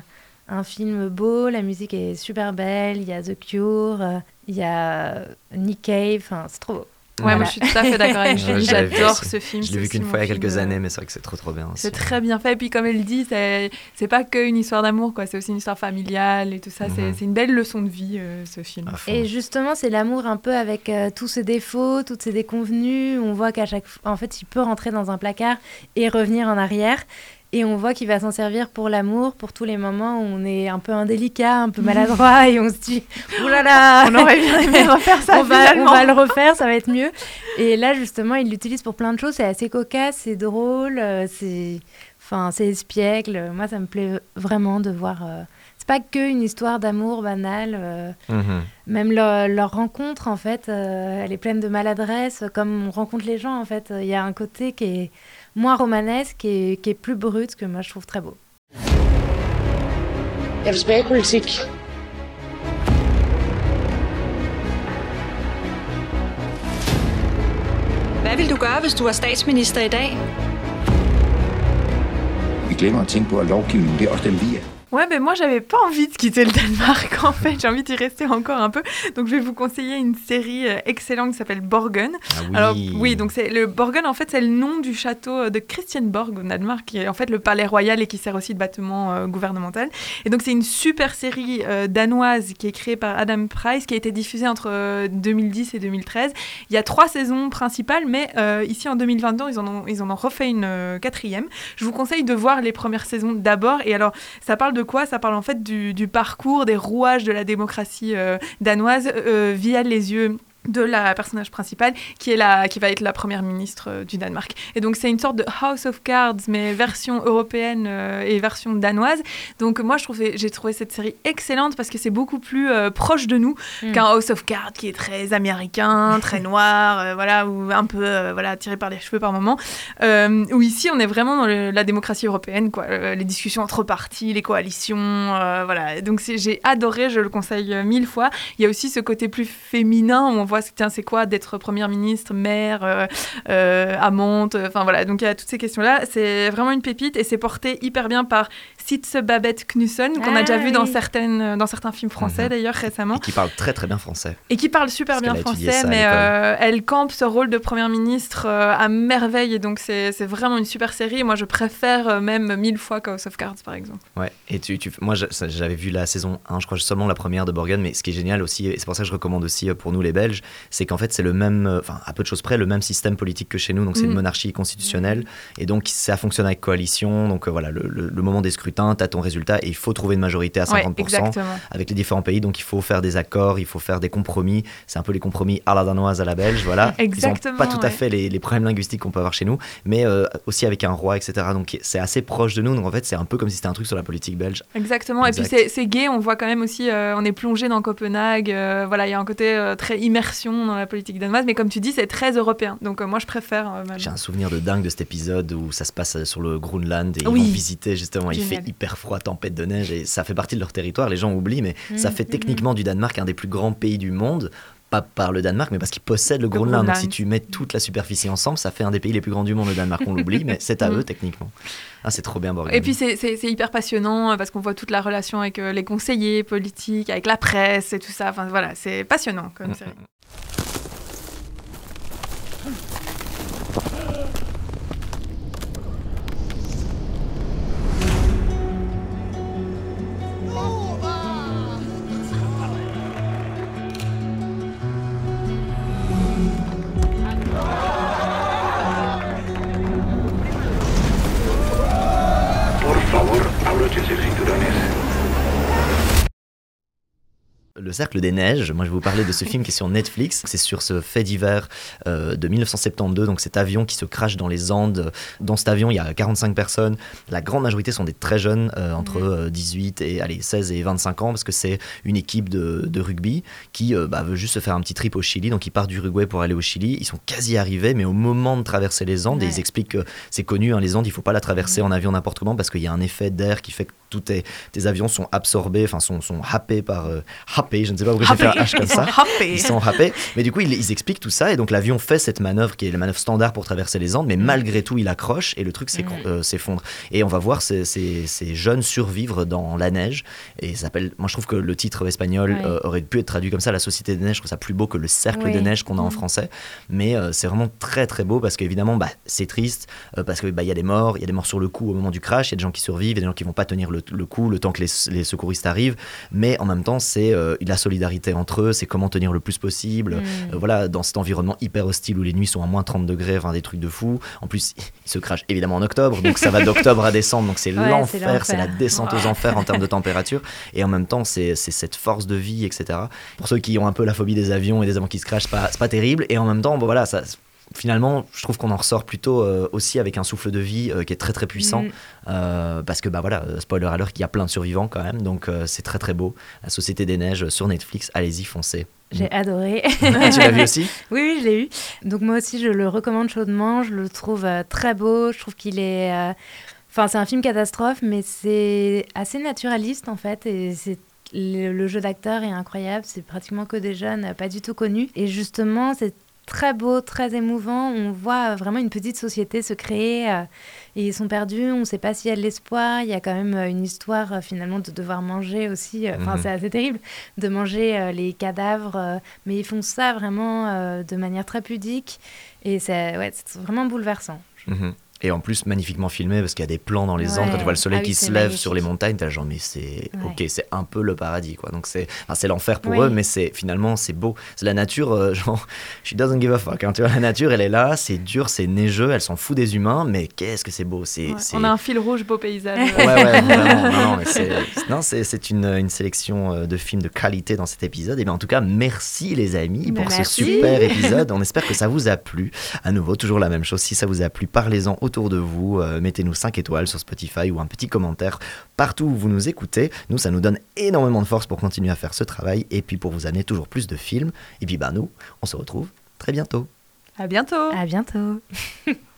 [SPEAKER 2] un film beau. La musique est super belle. Il y a The Cure, il y a Nick Cave. C'est trop beau.
[SPEAKER 3] Ouais, moi je suis tout à fait d'accord avec Julie, j'adore ce film.
[SPEAKER 1] Je l'ai vu qu'une fois il y a quelques années, mais c'est vrai que c'est trop trop bien.
[SPEAKER 3] C'est très bien fait. Et puis, comme elle dit, c'est c'est pas qu'une histoire d'amour, quoi. C'est aussi une histoire familiale et tout ça. C'est
[SPEAKER 1] Mhm.
[SPEAKER 3] c'est une belle leçon de vie, euh, ce film.
[SPEAKER 2] Et justement, c'est l'amour un peu avec euh, tous ses défauts, toutes ses déconvenues. On voit qu'à chaque fois, en fait, il peut rentrer dans un placard et revenir en arrière. Et on voit qu'il va s'en servir pour l'amour, pour tous les moments où on est un peu indélicat, un peu maladroit et on se dit Ouh là là
[SPEAKER 3] On aurait bien aimé refaire ça,
[SPEAKER 2] on, va, on va le refaire, ça va être mieux. Et là, justement, il l'utilise pour plein de choses. C'est assez cocasse, c'est drôle, euh, c'est enfin, c'est espiègle. Moi, ça me plaît vraiment de voir. euh, C'est pas que une histoire d'amour banale. euh,
[SPEAKER 1] Mhm.
[SPEAKER 2] même leur, leur rencontre, en fait, euh, elle est pleine de maladresse, comme on rencontre les gens, en fait. Il y a un côté qui est moins romanesque et qui est plus brut, que moi je trouve très beau.
[SPEAKER 13] Hvad vil du gøre, hvis du var statsminister i dag?
[SPEAKER 14] Vi glemmer at tænke på, at lovgivningen det er også den, vi er.
[SPEAKER 3] Ouais, ben moi j'avais pas envie de quitter le Danemark en fait, j'ai envie d'y rester encore un peu. Donc je vais vous conseiller une série euh, excellente qui s'appelle Borgen.
[SPEAKER 1] oui.
[SPEAKER 3] Alors oui, donc c'est le Borgen en fait c'est le nom du château euh, de Christianborg au Danemark qui est en fait le palais royal et qui sert aussi de bâtiment euh, gouvernemental. Et donc c'est une super série euh, danoise qui est créée par Adam Price qui a été diffusée entre euh, 2010 et 2013. Il y a trois saisons principales, mais ici en 2022 ils en ont ils en ont refait une quatrième. Je vous conseille de voir les premières saisons d'abord. Et alors ça parle de quoi? Ça parle en fait du, du parcours, des rouages de la démocratie euh, danoise euh, via les yeux de la personnage principale qui est la qui va être la première ministre euh, du Danemark. Et donc c'est une sorte de House of Cards mais version européenne euh, et version danoise. Donc moi je trouvais j'ai trouvé cette série excellente parce que c'est beaucoup plus euh, proche de nous
[SPEAKER 2] Mm.
[SPEAKER 3] qu'un House of Cards qui est très américain très noir euh, voilà ou un peu voilà tiré par les cheveux par moment. Où ici on est vraiment dans le- la démocratie européenne quoi. Les discussions entre partis les coalitions voilà. Donc j'ai adoré je le conseille mille fois. Il y a aussi ce côté plus féminin où on voit tiens c'est quoi d'être première ministre mère euh, euh, amante euh, enfin voilà donc il y a toutes ces questions là c'est vraiment une pépite et c'est porté hyper bien par Sitze Babette Knudsen qu'on a
[SPEAKER 2] Ah
[SPEAKER 3] déjà vu dans certaines dans certains films français
[SPEAKER 1] Mhm.
[SPEAKER 3] d'ailleurs récemment
[SPEAKER 1] Et qui parle très très bien français.
[SPEAKER 3] et qui parle super
[SPEAKER 1] Parce
[SPEAKER 3] bien français, mais euh, elle campe ce rôle de première ministre euh, à merveille, et donc c'est c'est vraiment une super série. Moi, je préfère euh, même mille fois House of Cards, par exemple.
[SPEAKER 1] Ouais, et tu, tu- moi j'avais vu la saison 1, je crois seulement la première de Borgen, mais ce qui est génial aussi, et c'est pour ça que je recommande aussi euh, pour nous les Belges, c'est qu'en fait c'est le même, euh, enfin à peu de choses près, le même système politique que chez nous, donc c'est
[SPEAKER 3] Mm.
[SPEAKER 1] une monarchie constitutionnelle, et donc ça fonctionne avec coalition, donc euh, voilà, le, le- le moment des scrutins, tu as ton résultat, et il faut trouver une majorité à
[SPEAKER 3] Ouais,
[SPEAKER 1] 50%
[SPEAKER 3] exactement.
[SPEAKER 1] avec les différents pays, donc il faut faire des accords, il faut faire des compromis, c'est un peu les compromis à la danoise, à la belge, voilà.
[SPEAKER 3] Exactement,
[SPEAKER 1] Ils ont pas tout à
[SPEAKER 3] ouais.
[SPEAKER 1] fait les, les problèmes linguistiques qu'on peut avoir chez nous, mais euh, aussi avec un roi, etc. Donc c'est assez proche de nous, donc en fait c'est un peu comme si c'était un truc sur la politique belge.
[SPEAKER 3] Exactement. Et puis c'est- gay, on voit quand même aussi, euh, on est plongé dans Copenhague. voilà, il y a un côté très immersion dans la politique danoise, mais comme tu dis, c'est très européen. Donc euh, moi, je préfère. euh.
[SPEAKER 1] J'ai un souvenir de dingue de cet épisode où ça se passe euh, sur le Groenland et
[SPEAKER 3] Oui.
[SPEAKER 1] ils vont visiter justement. Il fait hyper froid, tempête de neige et ça fait partie de leur territoire. Les gens oublient, mais ça
[SPEAKER 3] Mhm,
[SPEAKER 1] fait
[SPEAKER 3] mhm.
[SPEAKER 1] techniquement du Danemark un des plus grands pays du monde. Pas par le Danemark, mais parce qu'il possède le Groenland. Donc si tu mets toute la superficie ensemble, ça fait un des pays les plus grands du monde, le Danemark. On l'oublie, mais c'est à
[SPEAKER 3] Mhm.
[SPEAKER 1] eux techniquement. Ah, c'est trop bien, Borgen.
[SPEAKER 3] Et puis c'est- hyper passionnant euh, parce qu'on voit toute la relation avec euh, les conseillers politiques, avec la presse et tout ça. Enfin voilà, c'est passionnant comme série.
[SPEAKER 1] Le Cercle des Neiges, moi je vais vous parler de ce film qui est sur Netflix. C'est sur ce fait divers euh, de 1972, donc cet avion qui se crache dans les Andes. Dans cet avion, il y a 45 personnes. La grande majorité sont des très jeunes, euh, entre euh, 18 et allez, 16 et 25 ans, parce que c'est une équipe de, de rugby qui euh, bah, veut juste se faire un petit trip au Chili. Donc ils partent d'Uruguay pour aller au Chili. Ils sont quasi arrivés, mais au moment de traverser les Andes, et ils expliquent que c'est connu, hein, les Andes, il faut pas la traverser en avion n'importe comment parce qu'il y a un effet d'air qui fait que tout est, tes avions sont absorbés, enfin sont, sont happés par euh, happés, je ne sais pas pourquoi j'ai fait un H comme ça. Ils sont happés. Mais du coup, ils, ils expliquent tout ça et donc l'avion fait cette manœuvre qui est la manœuvre standard pour traverser les Andes, mais malgré tout, il accroche et le truc euh, s'effondre. Et on va voir ces, ces- ces jeunes survivre dans la neige. Et ça s'appelle, moi je trouve que le titre espagnol euh, aurait pu être traduit comme ça, La Société des Neiges. Je trouve ça plus beau que le Cercle
[SPEAKER 2] Oui.
[SPEAKER 1] des Neiges qu'on a en
[SPEAKER 2] Mhm.
[SPEAKER 1] français. Mais euh, c'est vraiment très très beau parce qu'évidemment, bah, c'est triste parce qu'il bah, y a des morts, il y a des morts sur le coup au moment du crash, il y a des gens qui survivent, il y a des gens qui vont pas tenir le, le coup le temps que les, les secouristes arrivent. Mais en même temps, c'est euh, la solidarité entre eux, c'est comment tenir le plus possible.
[SPEAKER 2] Mm.
[SPEAKER 1] Euh, voilà, dans cet environnement hyper hostile où les nuits sont à moins 30 degrés, enfin des trucs de fou. En plus, il se crache évidemment en octobre, donc ça va d'octobre à décembre, donc c'est
[SPEAKER 2] Ouais,
[SPEAKER 1] l'enfer, c'est la descente aux enfers en termes de température. Et en même temps, c'est cette force de vie, etc. Pour ceux qui ont un peu la phobie des avions et des avions qui se crachent, c'est pas, c'est pas terrible. Et en même temps, bon, voilà, ça. Finalement, je trouve qu'on en ressort plutôt euh, aussi avec un souffle de vie euh, qui est très très puissant.
[SPEAKER 2] Mm.
[SPEAKER 1] Euh, parce que, bah voilà, spoiler alert, qu'il y a plein de survivants quand même. Donc c'est très très beau. La Société des Neiges sur Netflix, allez-y, foncez.
[SPEAKER 2] J'ai adoré.
[SPEAKER 1] Ah, tu l'as vu aussi?
[SPEAKER 2] Oui, oui, je l'ai eu. Donc moi aussi, je le recommande chaudement. Je le trouve très beau. Je trouve qu'il est... Enfin, c'est un film catastrophe, mais c'est assez naturaliste en fait. Et c'est... Le, le jeu d'acteur est incroyable. C'est pratiquement que des jeunes pas du tout connus. Et justement, c'est très beau, très émouvant. On voit vraiment une petite société se créer. euh, et ils sont perdus. On ne sait pas s'il y a de l'espoir. Il y a quand même euh, une histoire euh, finalement de devoir manger aussi. euh, Enfin,
[SPEAKER 1] Mhm.
[SPEAKER 2] c'est assez terrible de manger euh, les cadavres. euh, mais ils font ça vraiment euh, de manière très pudique. Et c'est ouais, vraiment bouleversant.
[SPEAKER 1] Mhm. Et en plus, magnifiquement filmé, parce qu'il y a des plans dans les
[SPEAKER 2] Ouais.
[SPEAKER 1] Andes, quand tu vois le soleil
[SPEAKER 2] Ah
[SPEAKER 1] qui se lève sur les montagnes, t'as genre, mais c'est
[SPEAKER 2] Ouais.
[SPEAKER 1] ok, c'est un peu le paradis, quoi. Donc c'est enfin, c'est l'enfer pour
[SPEAKER 2] Oui.
[SPEAKER 1] eux, mais c'est finalement, c'est beau. C'est la nature, euh, genre, she doesn't give a fuck. hein. Tu vois, la nature, elle est là, c'est dur, c'est neigeux, elle s'en fout des humains, mais qu'est-ce que c'est beau. C'est
[SPEAKER 3] Ouais,
[SPEAKER 1] c'est-
[SPEAKER 3] On a un fil rouge, beau paysage.
[SPEAKER 1] Ouais, ouais, vraiment. Non, c'est, une, une sélection euh, de films de qualité dans cet épisode. Et bien, en tout cas, merci les amis pour ce super épisode. On espère que ça vous a plu. À nouveau, toujours la même chose. Si ça vous a plu, parlez-en autour de vous. Euh, mettez-nous 5 étoiles sur Spotify ou un petit commentaire partout où vous nous écoutez. Nous, ça nous donne énormément de force pour continuer à faire ce travail et puis pour vous amener toujours plus de films. Et puis, bah, nous, on se retrouve très bientôt.
[SPEAKER 3] À bientôt.
[SPEAKER 2] À bientôt.